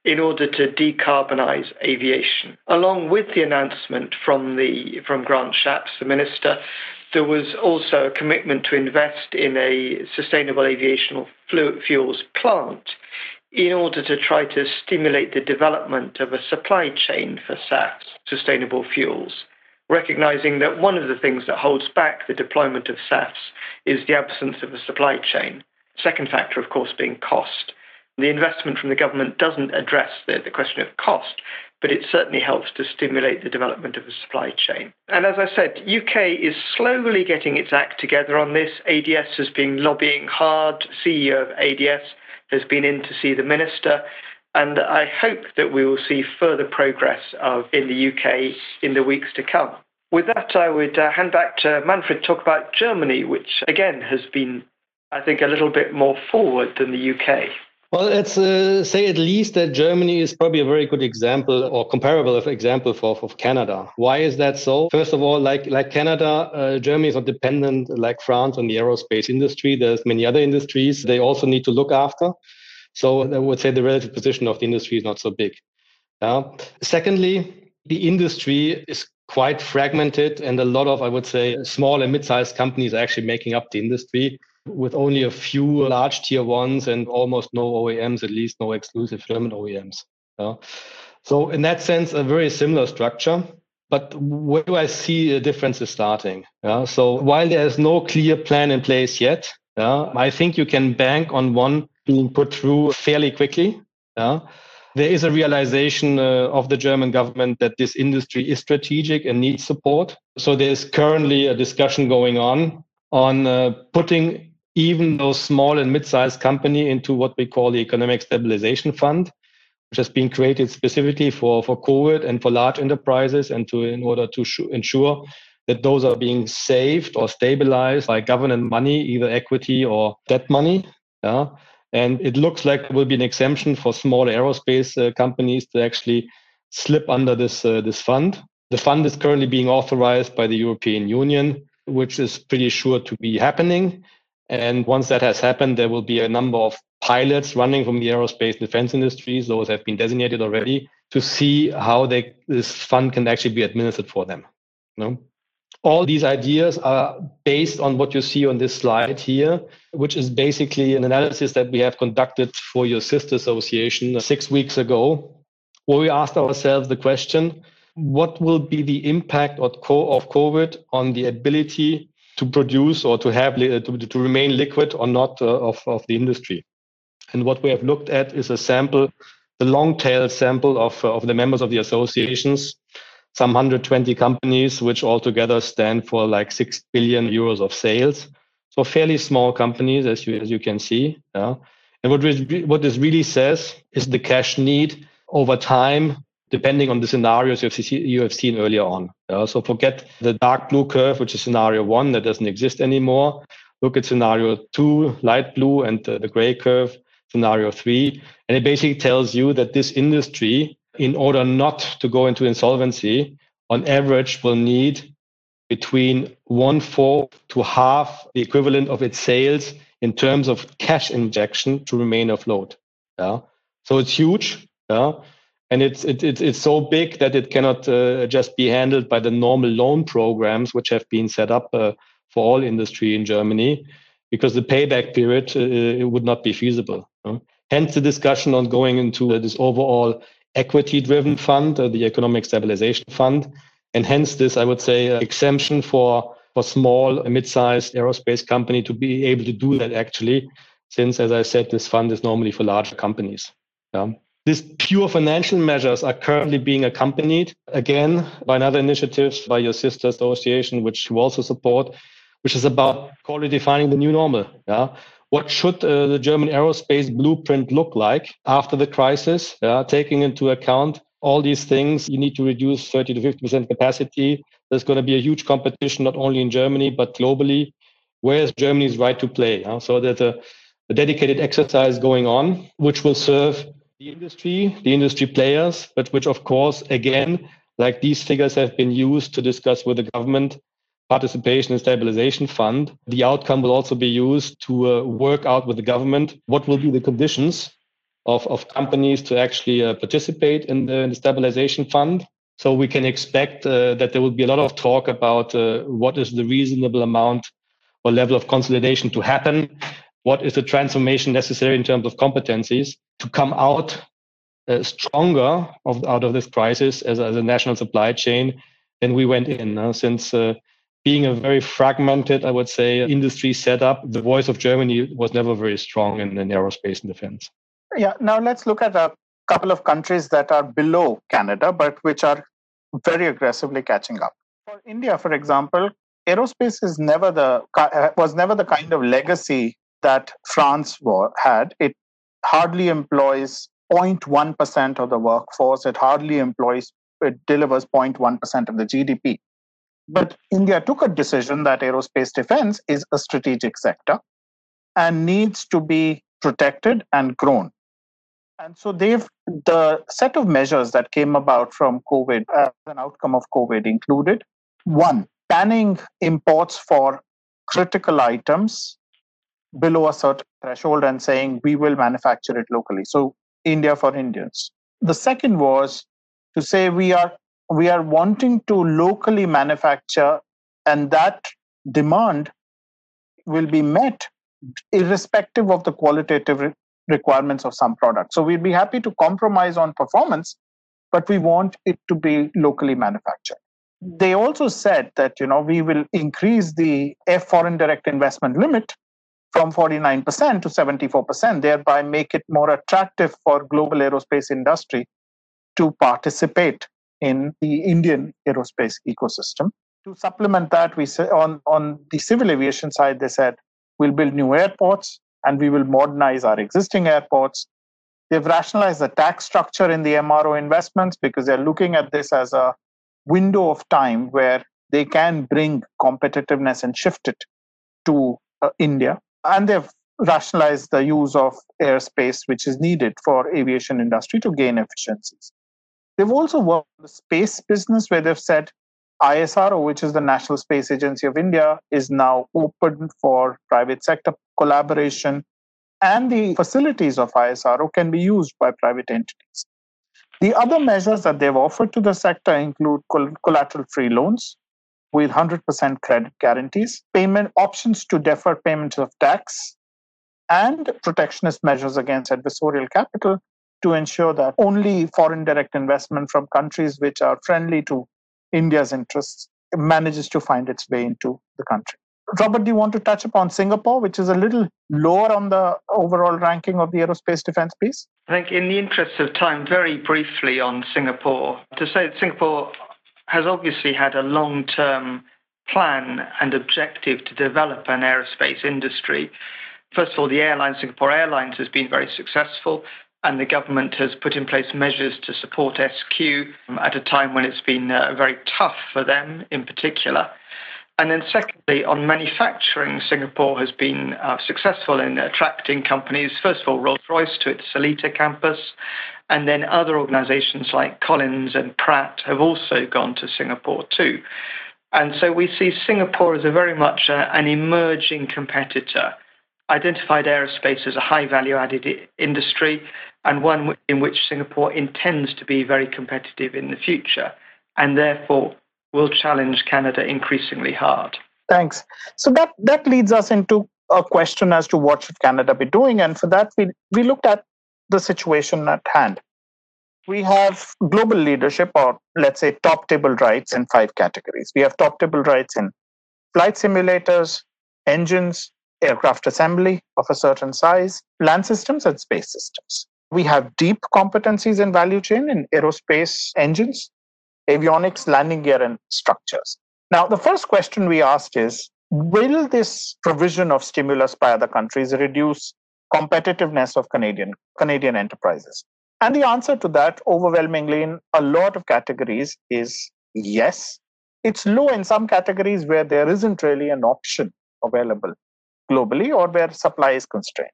in order to decarbonize aviation. Along with the announcement from the from Grant Shapps, the minister, there was also a commitment to invest in a sustainable aviation fuels plant in order to try to stimulate the development of a supply chain for SAF, sustainable fuels, recognizing that one of the things that holds back the deployment of SAFs is the absence of a supply chain. Second factor, of course, being cost. The investment from the government doesn't address the, the question of cost, but it certainly helps to stimulate the development of a supply chain. And as I said, UK is slowly getting its act together on this. ADS has been lobbying hard. CEO of ADS has been in to see the minister. And I hope that we will see further progress of, in the UK in the weeks to come. With that, I would uh, hand back to Manfred to talk about Germany, which again has been, I think, a little bit more forward than the UK. Well, let's uh, say at least that Germany is probably a very good example or comparable example for, for Canada. Why is that so? First of all, like like Canada, uh, Germany is not dependent like France on the aerospace industry. There's many other industries they also need to look after. So I would say the relative position of the industry is not so big. Yeah. Secondly, the industry is quite fragmented and a lot of, I would say, small and mid-sized companies are actually making up the industry with only a few large tier ones and almost no OEMs, at least no exclusive German OEMs. Yeah. So in that sense, a very similar structure. But where do I see the differences starting? Yeah. So while there is no clear plan in place yet, yeah, I think you can bank on one being put through fairly quickly. Yeah. There is a realization uh, of the German government that this industry is strategic and needs support. So there is currently a discussion going on on uh, putting even those small and mid-sized company into what we call the economic stabilization fund which has been created specifically for, for covid and for large enterprises and to in order to sh- ensure that those are being saved or stabilized by government money either equity or debt money yeah and it looks like there will be an exemption for small aerospace uh, companies to actually slip under this uh, this fund the fund is currently being authorized by the european union which is pretty sure to be happening and once that has happened, there will be a number of pilots running from the aerospace defense industries. Those have been designated already to see how they, this fund can actually be administered for them. You know? All these ideas are based on what you see on this slide here, which is basically an analysis that we have conducted for your sister association six weeks ago, where we asked ourselves the question what will be the impact of COVID on the ability to produce or to have to, to remain liquid or not uh, of, of the industry. And what we have looked at is a sample, the long tail sample of, of the members of the associations, some 120 companies, which altogether stand for like 6 billion euros of sales. So fairly small companies, as you, as you can see. Yeah. And what, what this really says is the cash need over time depending on the scenarios you have seen earlier on. Uh, so forget the dark blue curve, which is scenario one that doesn't exist anymore. Look at scenario two, light blue, and the gray curve, scenario three. And it basically tells you that this industry, in order not to go into insolvency, on average will need between one fourth to half the equivalent of its sales in terms of cash injection to remain afloat. Yeah. So it's huge. Yeah and it's it, it, it's so big that it cannot uh, just be handled by the normal loan programs which have been set up uh, for all industry in Germany because the payback period uh, it would not be feasible hence the discussion on going into this overall equity driven fund uh, the economic stabilization fund and hence this i would say uh, exemption for for small mid-sized aerospace company to be able to do that actually since as i said this fund is normally for larger companies yeah. These pure financial measures are currently being accompanied again by another initiative by your sister association, which you also support, which is about call defining the new normal. Yeah. What should uh, the German aerospace blueprint look like after the crisis? Yeah, taking into account all these things, you need to reduce 30 to 50% capacity. There's going to be a huge competition, not only in Germany, but globally. Where is Germany's right to play? So there's a, a dedicated exercise going on, which will serve the industry, the industry players, but which, of course, again, like these figures have been used to discuss with the government participation and stabilization fund. The outcome will also be used to uh, work out with the government what will be the conditions of, of companies to actually uh, participate in the, in the, stabilization fund. So we can expect uh, that there will be a lot of talk about uh, what is the reasonable amount or level of consolidation to happen. What is the transformation necessary in terms of competencies to come out uh, stronger of, out of this crisis as, as a national supply chain than we went in. Uh, since being a very fragmented, I would say, industry setup, the voice of Germany was never very strong in, in aerospace and defense. Yeah, now let's look at a couple of countries that are below Canada, but which are very aggressively catching up. For India, for example, aerospace is never the uh, was never the kind of legacy that France had. It hardly employs 0.1% of the workforce. It hardly employs, it delivers 0.1% of the GDP. But India took a decision that aerospace defense is a strategic sector and needs to be protected and grown. And so they've the set of measures that came about from COVID uh, as an outcome of COVID included one, banning imports for critical items below a certain threshold and saying we will manufacture it locally. So India for Indians. The second was to say we are we are wanting to locally manufacture and that demand will be met irrespective of the qualitative requirements of some products. So we'd be happy to compromise on performance, but we want it to be locally manufactured. Mm. They also said that you know we will increase the F foreign direct investment limit from 49% to 74%, thereby make it more attractive for global aerospace industry to participate in the Indian aerospace ecosystem. To supplement that, we say on, on the civil aviation side, they said we'll build new airports, and we will modernize our existing airports. They've rationalized the tax structure in the MRO investments because they're looking at this as a window of time where they can bring competitiveness and shift it to uh, India. And they've rationalized the use of airspace, which is needed for aviation industry to gain efficiencies. They've also worked the space business where they've said ISRO, which is the National Space Agency of India, is now open for private sector collaboration, and the facilities of ISRO can be used by private entities. The other measures that they've offered to the sector include collateral free loans with 100% credit guarantees, payment options to defer payments of tax, and protectionist measures against adversarial capital to ensure that only foreign direct investment from countries which are friendly to India's interests manages to find its way into the country. Robert, do you want to touch upon Singapore, which is a little lower on the overall ranking of the aerospace defense piece? I think, in the interest of time, very briefly on Singapore, to say that Singapore has obviously had a long term plan and objective to develop an aerospace industry. First of all, the airline, Singapore Airlines, has been very successful and the government has put in place measures to support SQ at a time when it's been uh, very tough for them in particular. And then, secondly, on manufacturing, Singapore has been uh, successful in attracting companies, first of all, Rolls Royce to its Seletar campus, and then other organizations like Collins and Pratt have also gone to Singapore too. And so we see Singapore as a very much uh, an emerging competitor identified aerospace as a high value added industry and one in which Singapore intends to be very competitive in the future and therefore will challenge Canada increasingly hard. Thanks. So that, that leads us into a question as to what should Canada be doing. And for that, we, we looked at the situation at hand. We have global leadership, or let's say top table rights, in five categories. We have top table rights in flight simulators, engines, aircraft assembly of a certain size, land systems, and space systems. We have deep competencies in value chain in aerospace engines, avionics, landing gear, and structures. Now, the first question we asked is Will this provision of stimulus by other countries reduce competitiveness of Canadian, Canadian enterprises? And the answer to that, overwhelmingly in a lot of categories, is yes. It's low in some categories where there isn't really an option available globally or where supply is constrained.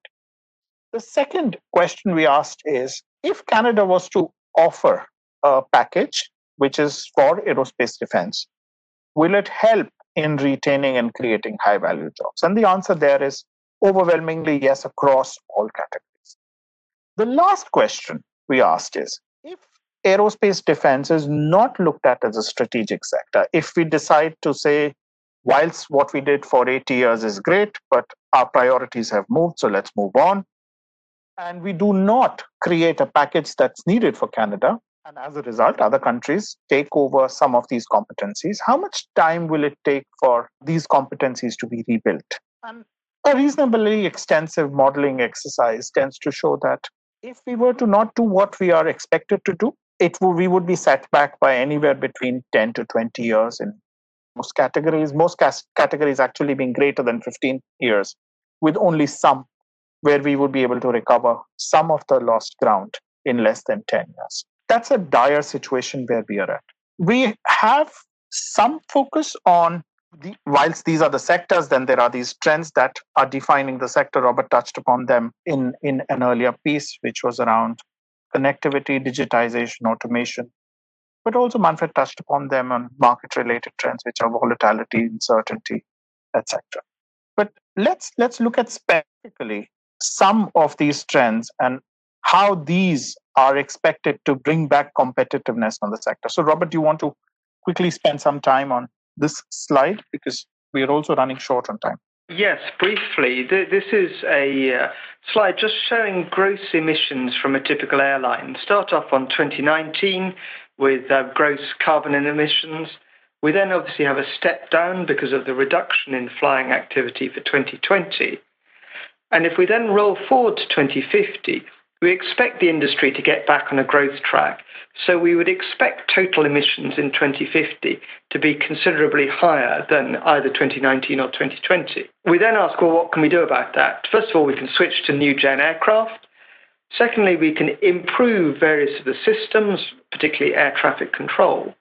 The second question we asked is if Canada was to offer a package which is for aerospace defense, will it help in retaining and creating high value jobs? And the answer there is overwhelmingly yes across all categories. The last question we asked is if aerospace defense is not looked at as a strategic sector, if we decide to say, whilst what we did for 80 years is great, but our priorities have moved, so let's move on. And we do not create a package that's needed for Canada. And as a result, other countries take over some of these competencies. How much time will it take for these competencies to be rebuilt? And a reasonably extensive modeling exercise tends to show that if we were to not do what we are expected to do, it will, we would be set back by anywhere between 10 to 20 years in most categories, most categories actually being greater than 15 years, with only some where we would be able to recover some of the lost ground in less than 10 years. That's a dire situation where we are at. We have some focus on the, whilst these are the sectors, then there are these trends that are defining the sector. Robert touched upon them in, in an earlier piece, which was around connectivity, digitization, automation. But also Manfred touched upon them on market-related trends, which are volatility, uncertainty, etc. But let's let's look at specifically some of these trends and how these are expected to bring back competitiveness on the sector. So, Robert, do you want to quickly spend some time on this slide because we are also running short on time? Yes, briefly. This is a uh, slide just showing gross emissions from a typical airline. Start off on 2019 with uh, gross carbon emissions. We then obviously have a step down because of the reduction in flying activity for 2020. And if we then roll forward to 2050, we expect the industry to get back on a growth track. So we would expect total emissions in 2050 to be considerably higher than either 2019 or 2020. We then ask, well, what can we do about that? First of all, we can switch to new gen aircraft. Secondly, we can improve various of the systems, particularly air traffic control.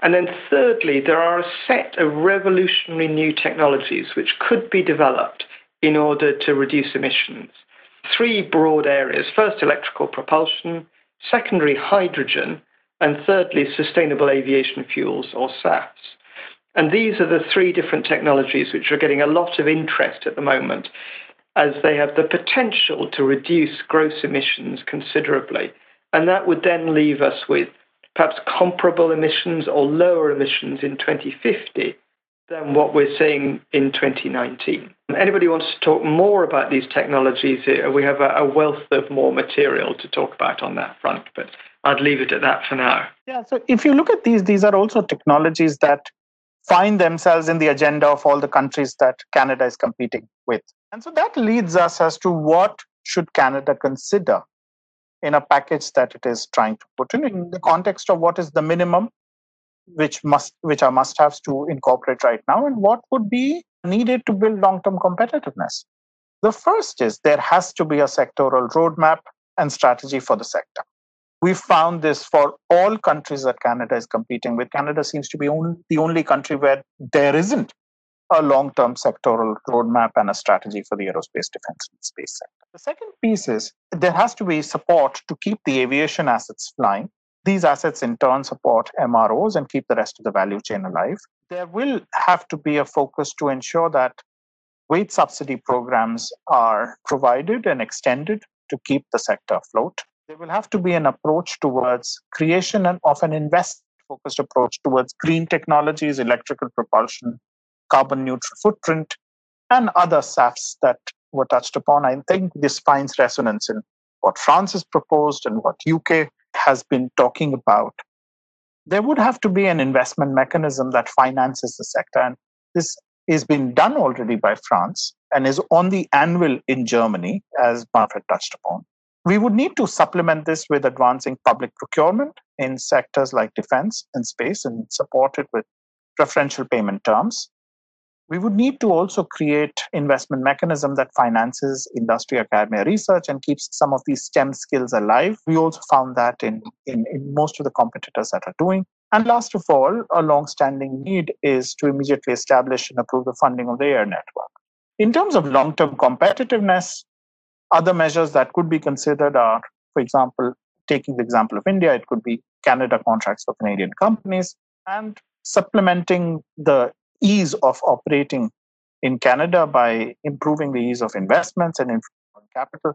And then thirdly, there are a set of revolutionary new technologies which could be developed in order to reduce emissions. Three broad areas first, electrical propulsion, secondary, hydrogen, and thirdly, sustainable aviation fuels or SAFs. And these are the three different technologies which are getting a lot of interest at the moment as they have the potential to reduce gross emissions considerably. And that would then leave us with perhaps comparable emissions or lower emissions in 2050 than what we're seeing in 2019. Anybody wants to talk more about these technologies, uh, we have a wealth of more material to talk about on that front, but I'd leave it at that for now. Yeah, so if you look at these, these are also technologies that find themselves in the agenda of all the countries that Canada is competing with. And so that leads us as to what should Canada consider in a package that it is trying to put in, in the context of what is the minimum which must which are must haves to incorporate right now and what would be needed to build long term competitiveness. The first is there has to be a sectoral roadmap and strategy for the sector. We found this for all countries that canada is competing with. Canada seems to be the only country where there isn't a long term sectoral roadmap and a strategy for the aerospace defense and space sector. The second piece is there has to be support to keep the aviation assets flying these assets in turn support MROs and keep the rest of the value chain alive. There will have to be a focus to ensure that wage subsidy programs are provided and extended to keep the sector afloat. There will have to be an approach towards creation of an invest focused approach towards green technologies, electrical propulsion, carbon neutral footprint, and other SAFs that were touched upon. I think this finds resonance in what France has proposed and what UK has been talking about, there would have to be an investment mechanism that finances the sector. And this is being done already by France and is on the anvil in Germany, as Manfred touched upon. We would need to supplement this with advancing public procurement in sectors like defense and space and support it with preferential payment terms we would need to also create investment mechanism that finances industry academia research and keeps some of these STEM skills alive. We also found that in, in, in most of the competitors that are doing. And last of all, a long-standing need is to immediately establish and approve the funding of the air network. In terms of long-term competitiveness, Other measures that could be considered are, for example, taking the example of India, it could be Canada contracts for Canadian companies and supplementing the ease of operating in Canada by improving the ease of investments and capital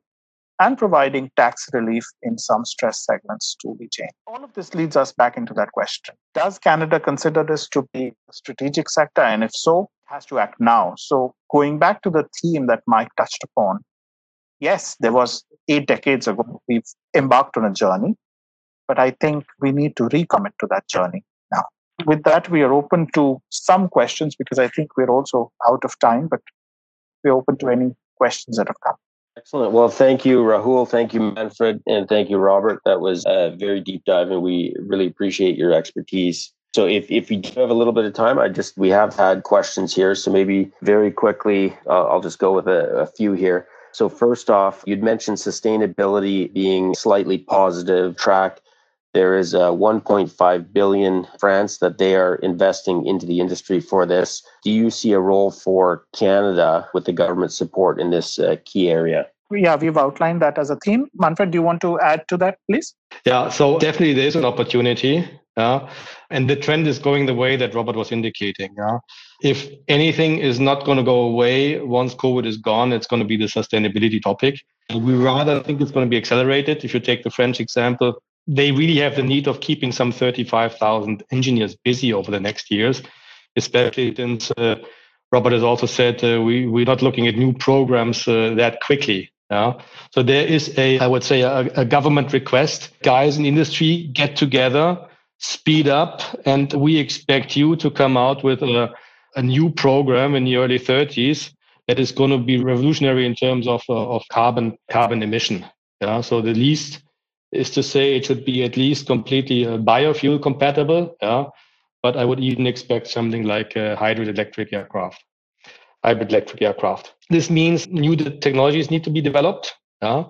and providing tax relief in some stress segments to be changed. All of this leads us back into that question. Does Canada consider this to be a strategic sector? And if so, has to act now. So going back to the theme that Mike touched upon, yes, there was eight decades ago, we've embarked on a journey, but I think we need to recommit to that journey. With that, we are open to some questions because I think we're also out of time, but we're open to any questions that have come. Excellent. Well, thank you, Rahul. Thank you, Manfred. And thank you, Robert. That was a very deep dive, and we really appreciate your expertise. So if, if we do have a little bit of time, I just, we have had questions here. So maybe very quickly, uh, I'll just go with a, a few here. So first off, you'd mentioned sustainability being slightly positive track. There is a 1.5 billion France that they are investing into the industry for this. Do you see a role for Canada with the government support in this uh, key area? Yeah, we've outlined that as a theme. Manfred, do you want to add to that, please? Yeah, so definitely there is an opportunity. Yeah. And the trend is going the way that Robert was indicating. Yeah. If anything is not going to go away once COVID is gone, it's going to be the sustainability topic. We rather think it's going to be accelerated. If you take the French example, they really have the need of keeping some 35,000 engineers busy over the next years, especially since uh, Robert has also said uh, we, we're not looking at new programs uh, that quickly. Yeah. So there is a, I would say, a, a government request. Guys in industry get together speed up and we expect you to come out with a, a new program in the early 30s that is going to be revolutionary in terms of, uh, of carbon carbon emission yeah so the least is to say it should be at least completely uh, biofuel compatible yeah. But i would even expect something like a hybrid electric aircraft hybrid electric aircraft. This means new technologies need to be developed yeah.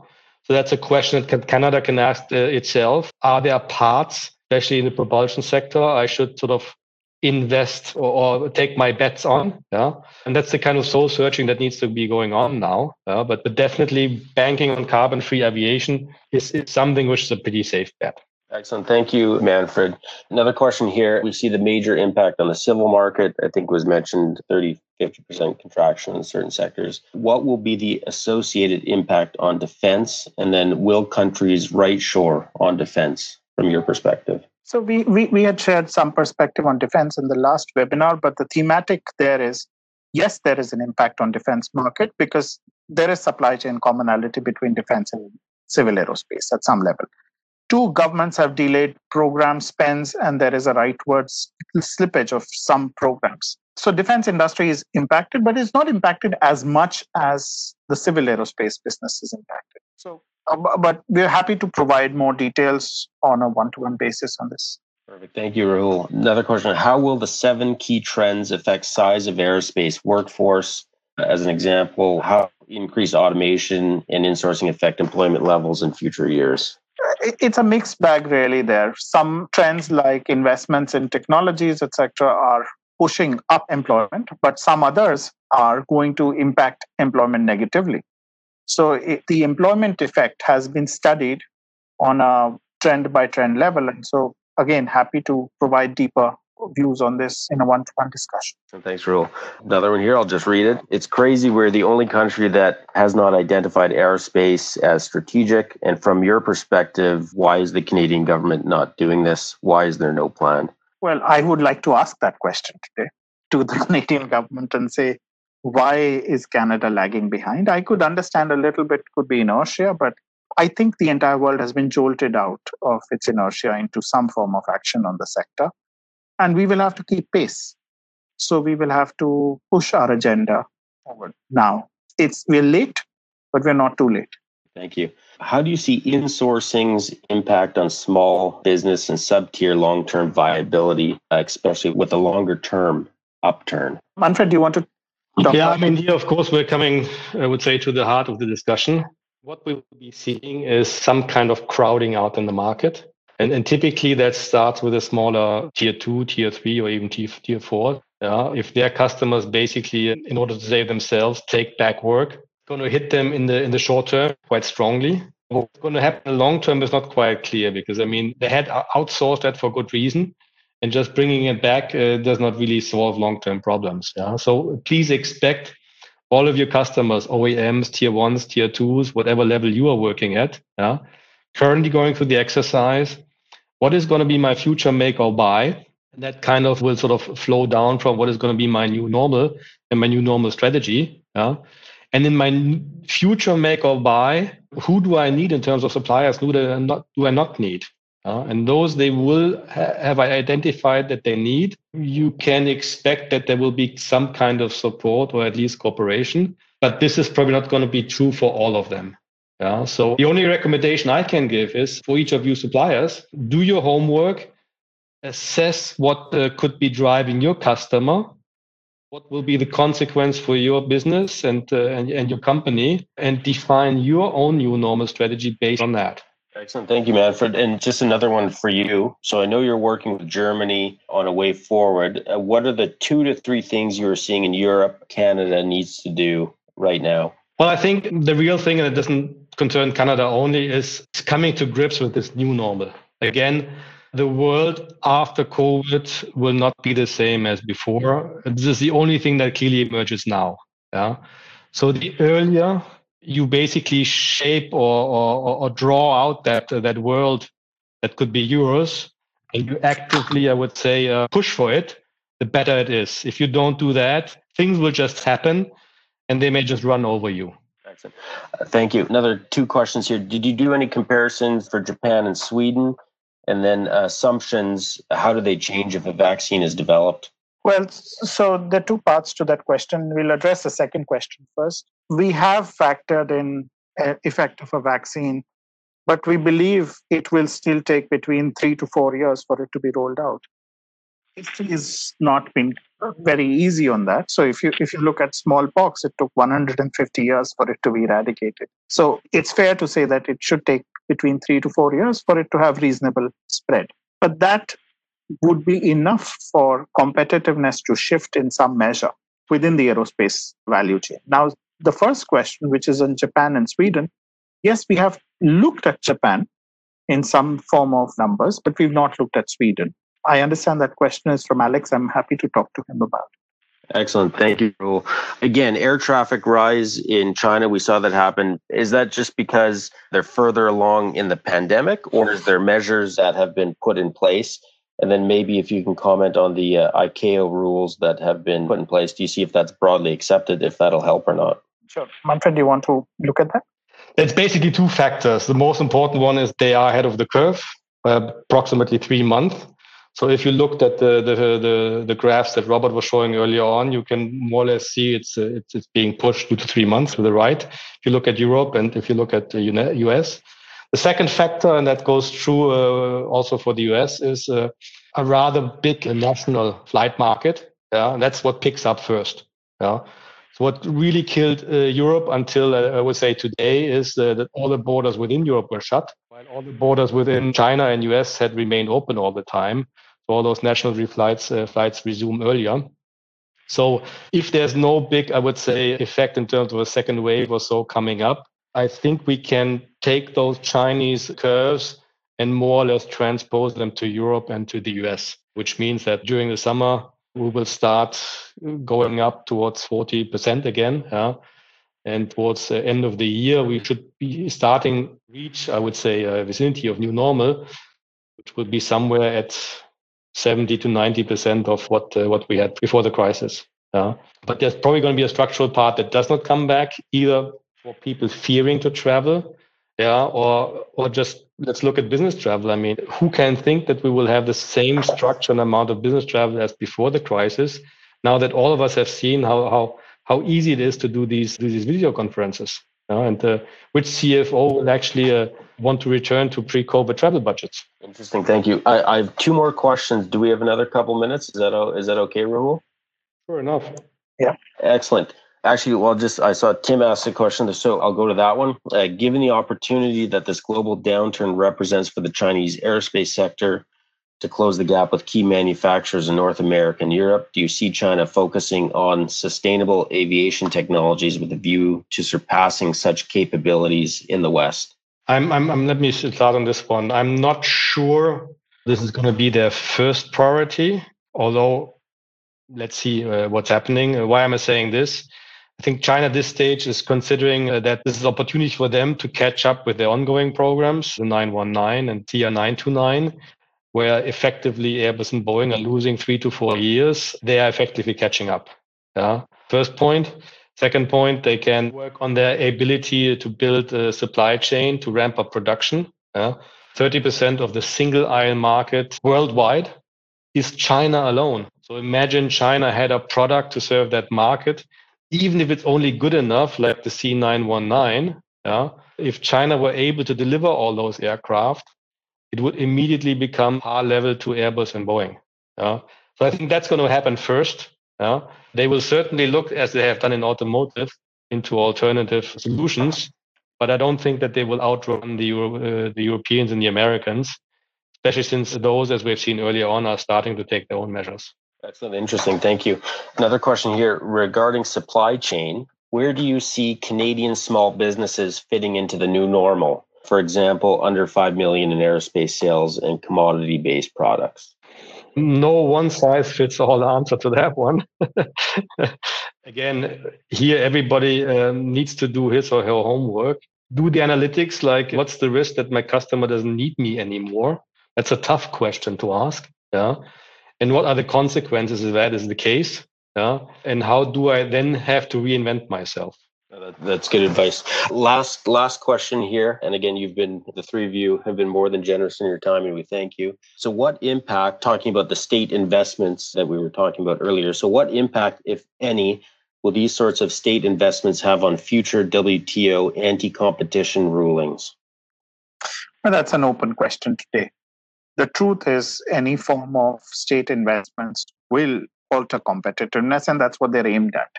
So that's a question that canada can ask uh, itself. Are there parts especially in the propulsion sector, I should sort of invest or, or, take my bets on. Yeah. And that's the kind of soul searching that needs to be going on now. Yeah? But, but definitely banking on carbon free aviation is, is something which is a pretty safe bet. Excellent. Thank you, Manfred. Another question here. We see the major impact on the civil market. I think was mentioned 30, 50% contraction in certain sectors. What will be the associated impact on defense? And then will countries right shore on defense? from your perspective? So we, we, we had shared some perspective on defense in the last webinar, but the thematic there is yes, there is an impact on defense market because there is supply chain commonality between defense and civil aerospace at some level. Two governments have delayed program spends, and there is a rightward slippage of some programs. So defense industry is impacted, but it's not impacted as much as the civil aerospace business is impacted. So Uh, but we're happy to provide more details on a one-to-one basis on this. Perfect. Thank you, Rahul. Another question. How will the seven key trends affect size of aerospace workforce? As an example, how increased automation and insourcing affect employment levels in future years? Uh, it's a mixed bag, really. There, some trends like investments in technologies, etc., are pushing up employment, but some others are going to impact employment negatively. So it, the employment effect has been studied on a trend by trend level. And so, again, happy to provide deeper views on this in a one to one discussion. Thanks, Rahul. Another one here, I'll just read it. It's crazy we're the only country that has not identified aerospace as strategic. And from your perspective, why is the Canadian government not doing this? Why is there no plan? Well, I would like to ask that question today to the [laughs] Canadian government and say, why is Canada lagging behind? I could understand a little bit could be inertia, but I think the entire world has been jolted out of its inertia into some form of action on the sector. And we will have to keep pace. So we will have to push our agenda forward now. It's we're late, but we're not too late. Thank you. How do you see insourcing's impact on small business and sub tier long term viability, uh, especially with a longer term upturn? Manfred, do you want to yeah, I mean, here, of course, we're coming, I would say, to the heart of the discussion. What we will be seeing is some kind of crowding out in the market. And, and typically that starts with a smaller tier two, tier three, or even tier, tier four. Yeah, if their customers basically, in order to save themselves, take back work, going to hit them in the in the short term quite strongly. What's going to happen in the long term is not quite clear because I mean they had outsourced that for good reason, and just bringing it back uh, does not really solve long term problems. Yeah, so please expect all of your customers, OEMs, tier ones, tier twos, whatever level you are working at, yeah, currently going through the exercise. What is going to be my future make or buy? And that kind of will sort of flow down from what is going to be my new normal and my new normal strategy. Yeah. And in my future make or buy, who do I need in terms of suppliers? Who do I not, do I not need? Uh, and those they will ha- have identified that they need. You can expect that there will be some kind of support or at least cooperation, but this is probably not going to be true for all of them. Yeah. So the only recommendation I can give is for each of you suppliers, do your homework, assess what uh, could be driving your customer, what will be the consequence for your business and, uh, and, and your company, and define your own new normal strategy based on that. Excellent. Thank you, Manfred. And just another one for you. So I know you're working with Germany on a way forward. Uh, what are the two to three things you are seeing in Europe, Canada needs to do right now? Well, I think the real thing, and it doesn't concern Canada only, is coming to grips with this new normal. Again, the world after COVID will not be the same as before. This is the only thing that clearly emerges now. Yeah. So the earlier you basically shape or, or, or draw out that that world that could be yours, and you actively, I would say, uh, push for it, the better it is. If you don't do that, things will just happen, and they may just run over you. Excellent. Uh, thank you. Another two questions here. Did you do any comparisons for Japan and Sweden? And then assumptions, how do they change if a vaccine is developed? Well, so there are two parts to that question. We'll address the second question first. We have factored in uh, effect of a vaccine, but we believe it will still take between three to four years for it to be rolled out. History has not been very easy on that. So if you if you look at smallpox, it took 150 years for it to be eradicated. So it's fair to say that it should take between three to four years for it to have reasonable spread. But that would be enough for competitiveness to shift in some measure within the aerospace value chain. Now, the first question, which is on Japan and Sweden, yes, we have looked at Japan in some form of numbers, but we've not looked at Sweden. I understand that question is from Alex. I'm happy to talk to him about it. Excellent. Thank you. Again, air traffic rise in China, we saw that happen. Is that just because they're further along in the pandemic, or is there measures that have been put in place? And then maybe if you can comment on the uh, ICAO rules that have been put in place, do you see if that's broadly accepted, if that'll help or not? Sure. Manfred, do you want to look at that? It's basically two factors. The most important one is they are ahead of the curve by approximately three months. So if you looked at the, the the the, graphs that Robert was showing earlier on, you can more or less see it's uh, it's, it's being pushed two to three months to the right. If you look at Europe and if you look at the US, the second factor, and that goes true uh, also for the US, is uh, a rather big national flight market. Yeah, and that's what picks up first. Yeah. So what really killed uh, Europe until uh, I would say today is uh, that all the borders within Europe were shut, while all the borders within China and US had remained open all the time. So all those national flights uh, flights resume earlier. So if there's no big, I would say, effect in terms of a second wave or so coming up, I think we can take those Chinese curves and more or less transpose them to Europe and to the US, which means that during the summer, we will start going up towards 40% again. Yeah? And towards the end of the year, we should be starting reach, I would say, a vicinity of new normal, which would be somewhere at 70 to 90% of what uh, what we had before the crisis. Yeah? But there's probably going to be a structural part that does not come back either for people fearing to travel yeah or or just let's look at business travel. I mean who can think that we will have the same structure and amount of business travel as before the crisis now that all of us have seen how how how easy it is to do these do these video conferences and uh, which cfo will actually uh, want to return to pre-covid travel budgets? Interesting. Thank you. I, I, have two more questions. Do we have another couple minutes? Is that is that okay rahul? Sure enough. Yeah. Excellent Actually, well, just I saw Tim ask a question, so I'll go to that one. Uh, given the opportunity that this global downturn represents for the Chinese aerospace sector, to close the gap with key manufacturers in North America and Europe? Do you see China focusing on sustainable aviation technologies with a view to surpassing such capabilities in the West? I'm, I'm, I'm let me start on this one. I'm not sure this is going to be their first priority, although let's see uh, what's happening. Why am I saying this? I think China at this stage is considering uh, that this is opportunity for them to catch up with their ongoing programs, the 919 and CR 929, where effectively Airbus and Boeing are losing three to four years. They are effectively catching up. Yeah. First point. Second point, they can work on their ability to build a supply chain to ramp up production. Yeah. 30% of the single aisle market worldwide is China alone. So imagine China had a product to serve that market, even if it's only good enough, like the C919. Yeah, if China were able to deliver all those aircraft, it would immediately become par level to Airbus and Boeing. Yeah. So I think that's going to happen first. Yeah. They will certainly look, as they have done in automotive, into alternative solutions, but I don't think that they will outrun the, Euro, uh, the Europeans and the Americans, especially since those, as we've seen earlier on, are starting to take their own measures. Excellent. Interesting. Thank you. Another question here regarding supply chain. Where do you see Canadian small businesses fitting into the new normal? For example, under 5 million in aerospace sales and commodity based products. No one size fits all answer to that one. [laughs] Again, here everybody um, needs to do his or her homework. Do the analytics like what's the risk that my customer doesn't need me anymore? That's a tough question to ask. Yeah and what are the consequences if that is the case? Yeah. And how do i then have to reinvent myself? That's good advice. Last last question here. And again you've been the three of you have been more than generous in your time and we thank you. So what impact talking about the state investments that we were talking about earlier so what impact if any will these sorts of state investments have on future wto anti-competition rulings? Well, that's an open question today the truth is, any form of state investments will alter competitiveness, and that's what they're aimed at.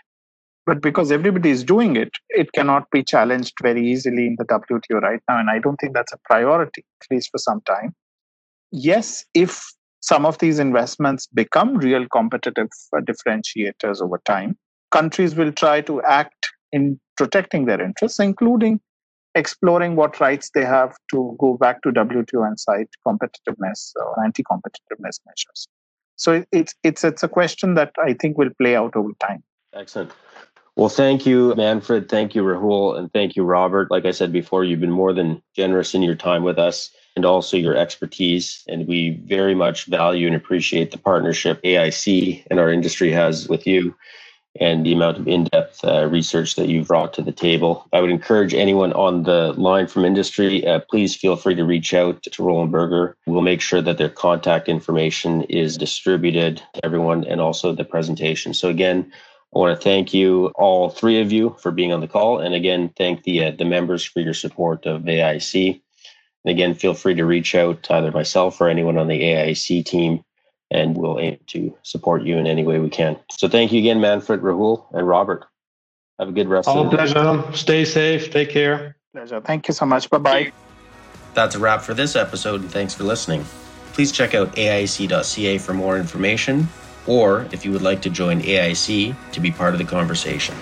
But because everybody is doing it, it cannot be challenged very easily in the WTO right now. And I don't think that's a priority, at least for some time. Yes, if some of these investments become real competitive differentiators over time, countries will try to act in protecting their interests, including exploring what rights they have to go back to WTO and cite competitiveness or anti-competitiveness measures. So it's it's it's a question that I think will play out over time. Excellent. Well, thank you, Manfred. Thank you, Rahul, and thank you, Robert. Like I said before, you've been more than generous in your time with us and also your expertise. And we very much value and appreciate the partnership AIAC and our industry has with you and the amount of in-depth uh, research that you've brought to the table. I would encourage anyone on the line from industry, uh, please feel free to reach out to Roland Berger. We'll make sure that their contact information is distributed to everyone and also the presentation. So again, I want to thank you, all three of you, for being on the call, and again, thank the uh, the members for your support of AIAC. And again, feel free to reach out to either myself or anyone on the AIAC team and we'll aim to support you in any way we can. So thank you again, Manfred, Rahul, and Robert. Have a good rest All of the pleasure. Stay safe. Take care. Pleasure. Thank you so much. Bye bye. That's a wrap for this episode, and thanks for listening. Please check out AIAC.ca for more information, or if you would like to join AIAC to be part of the conversation.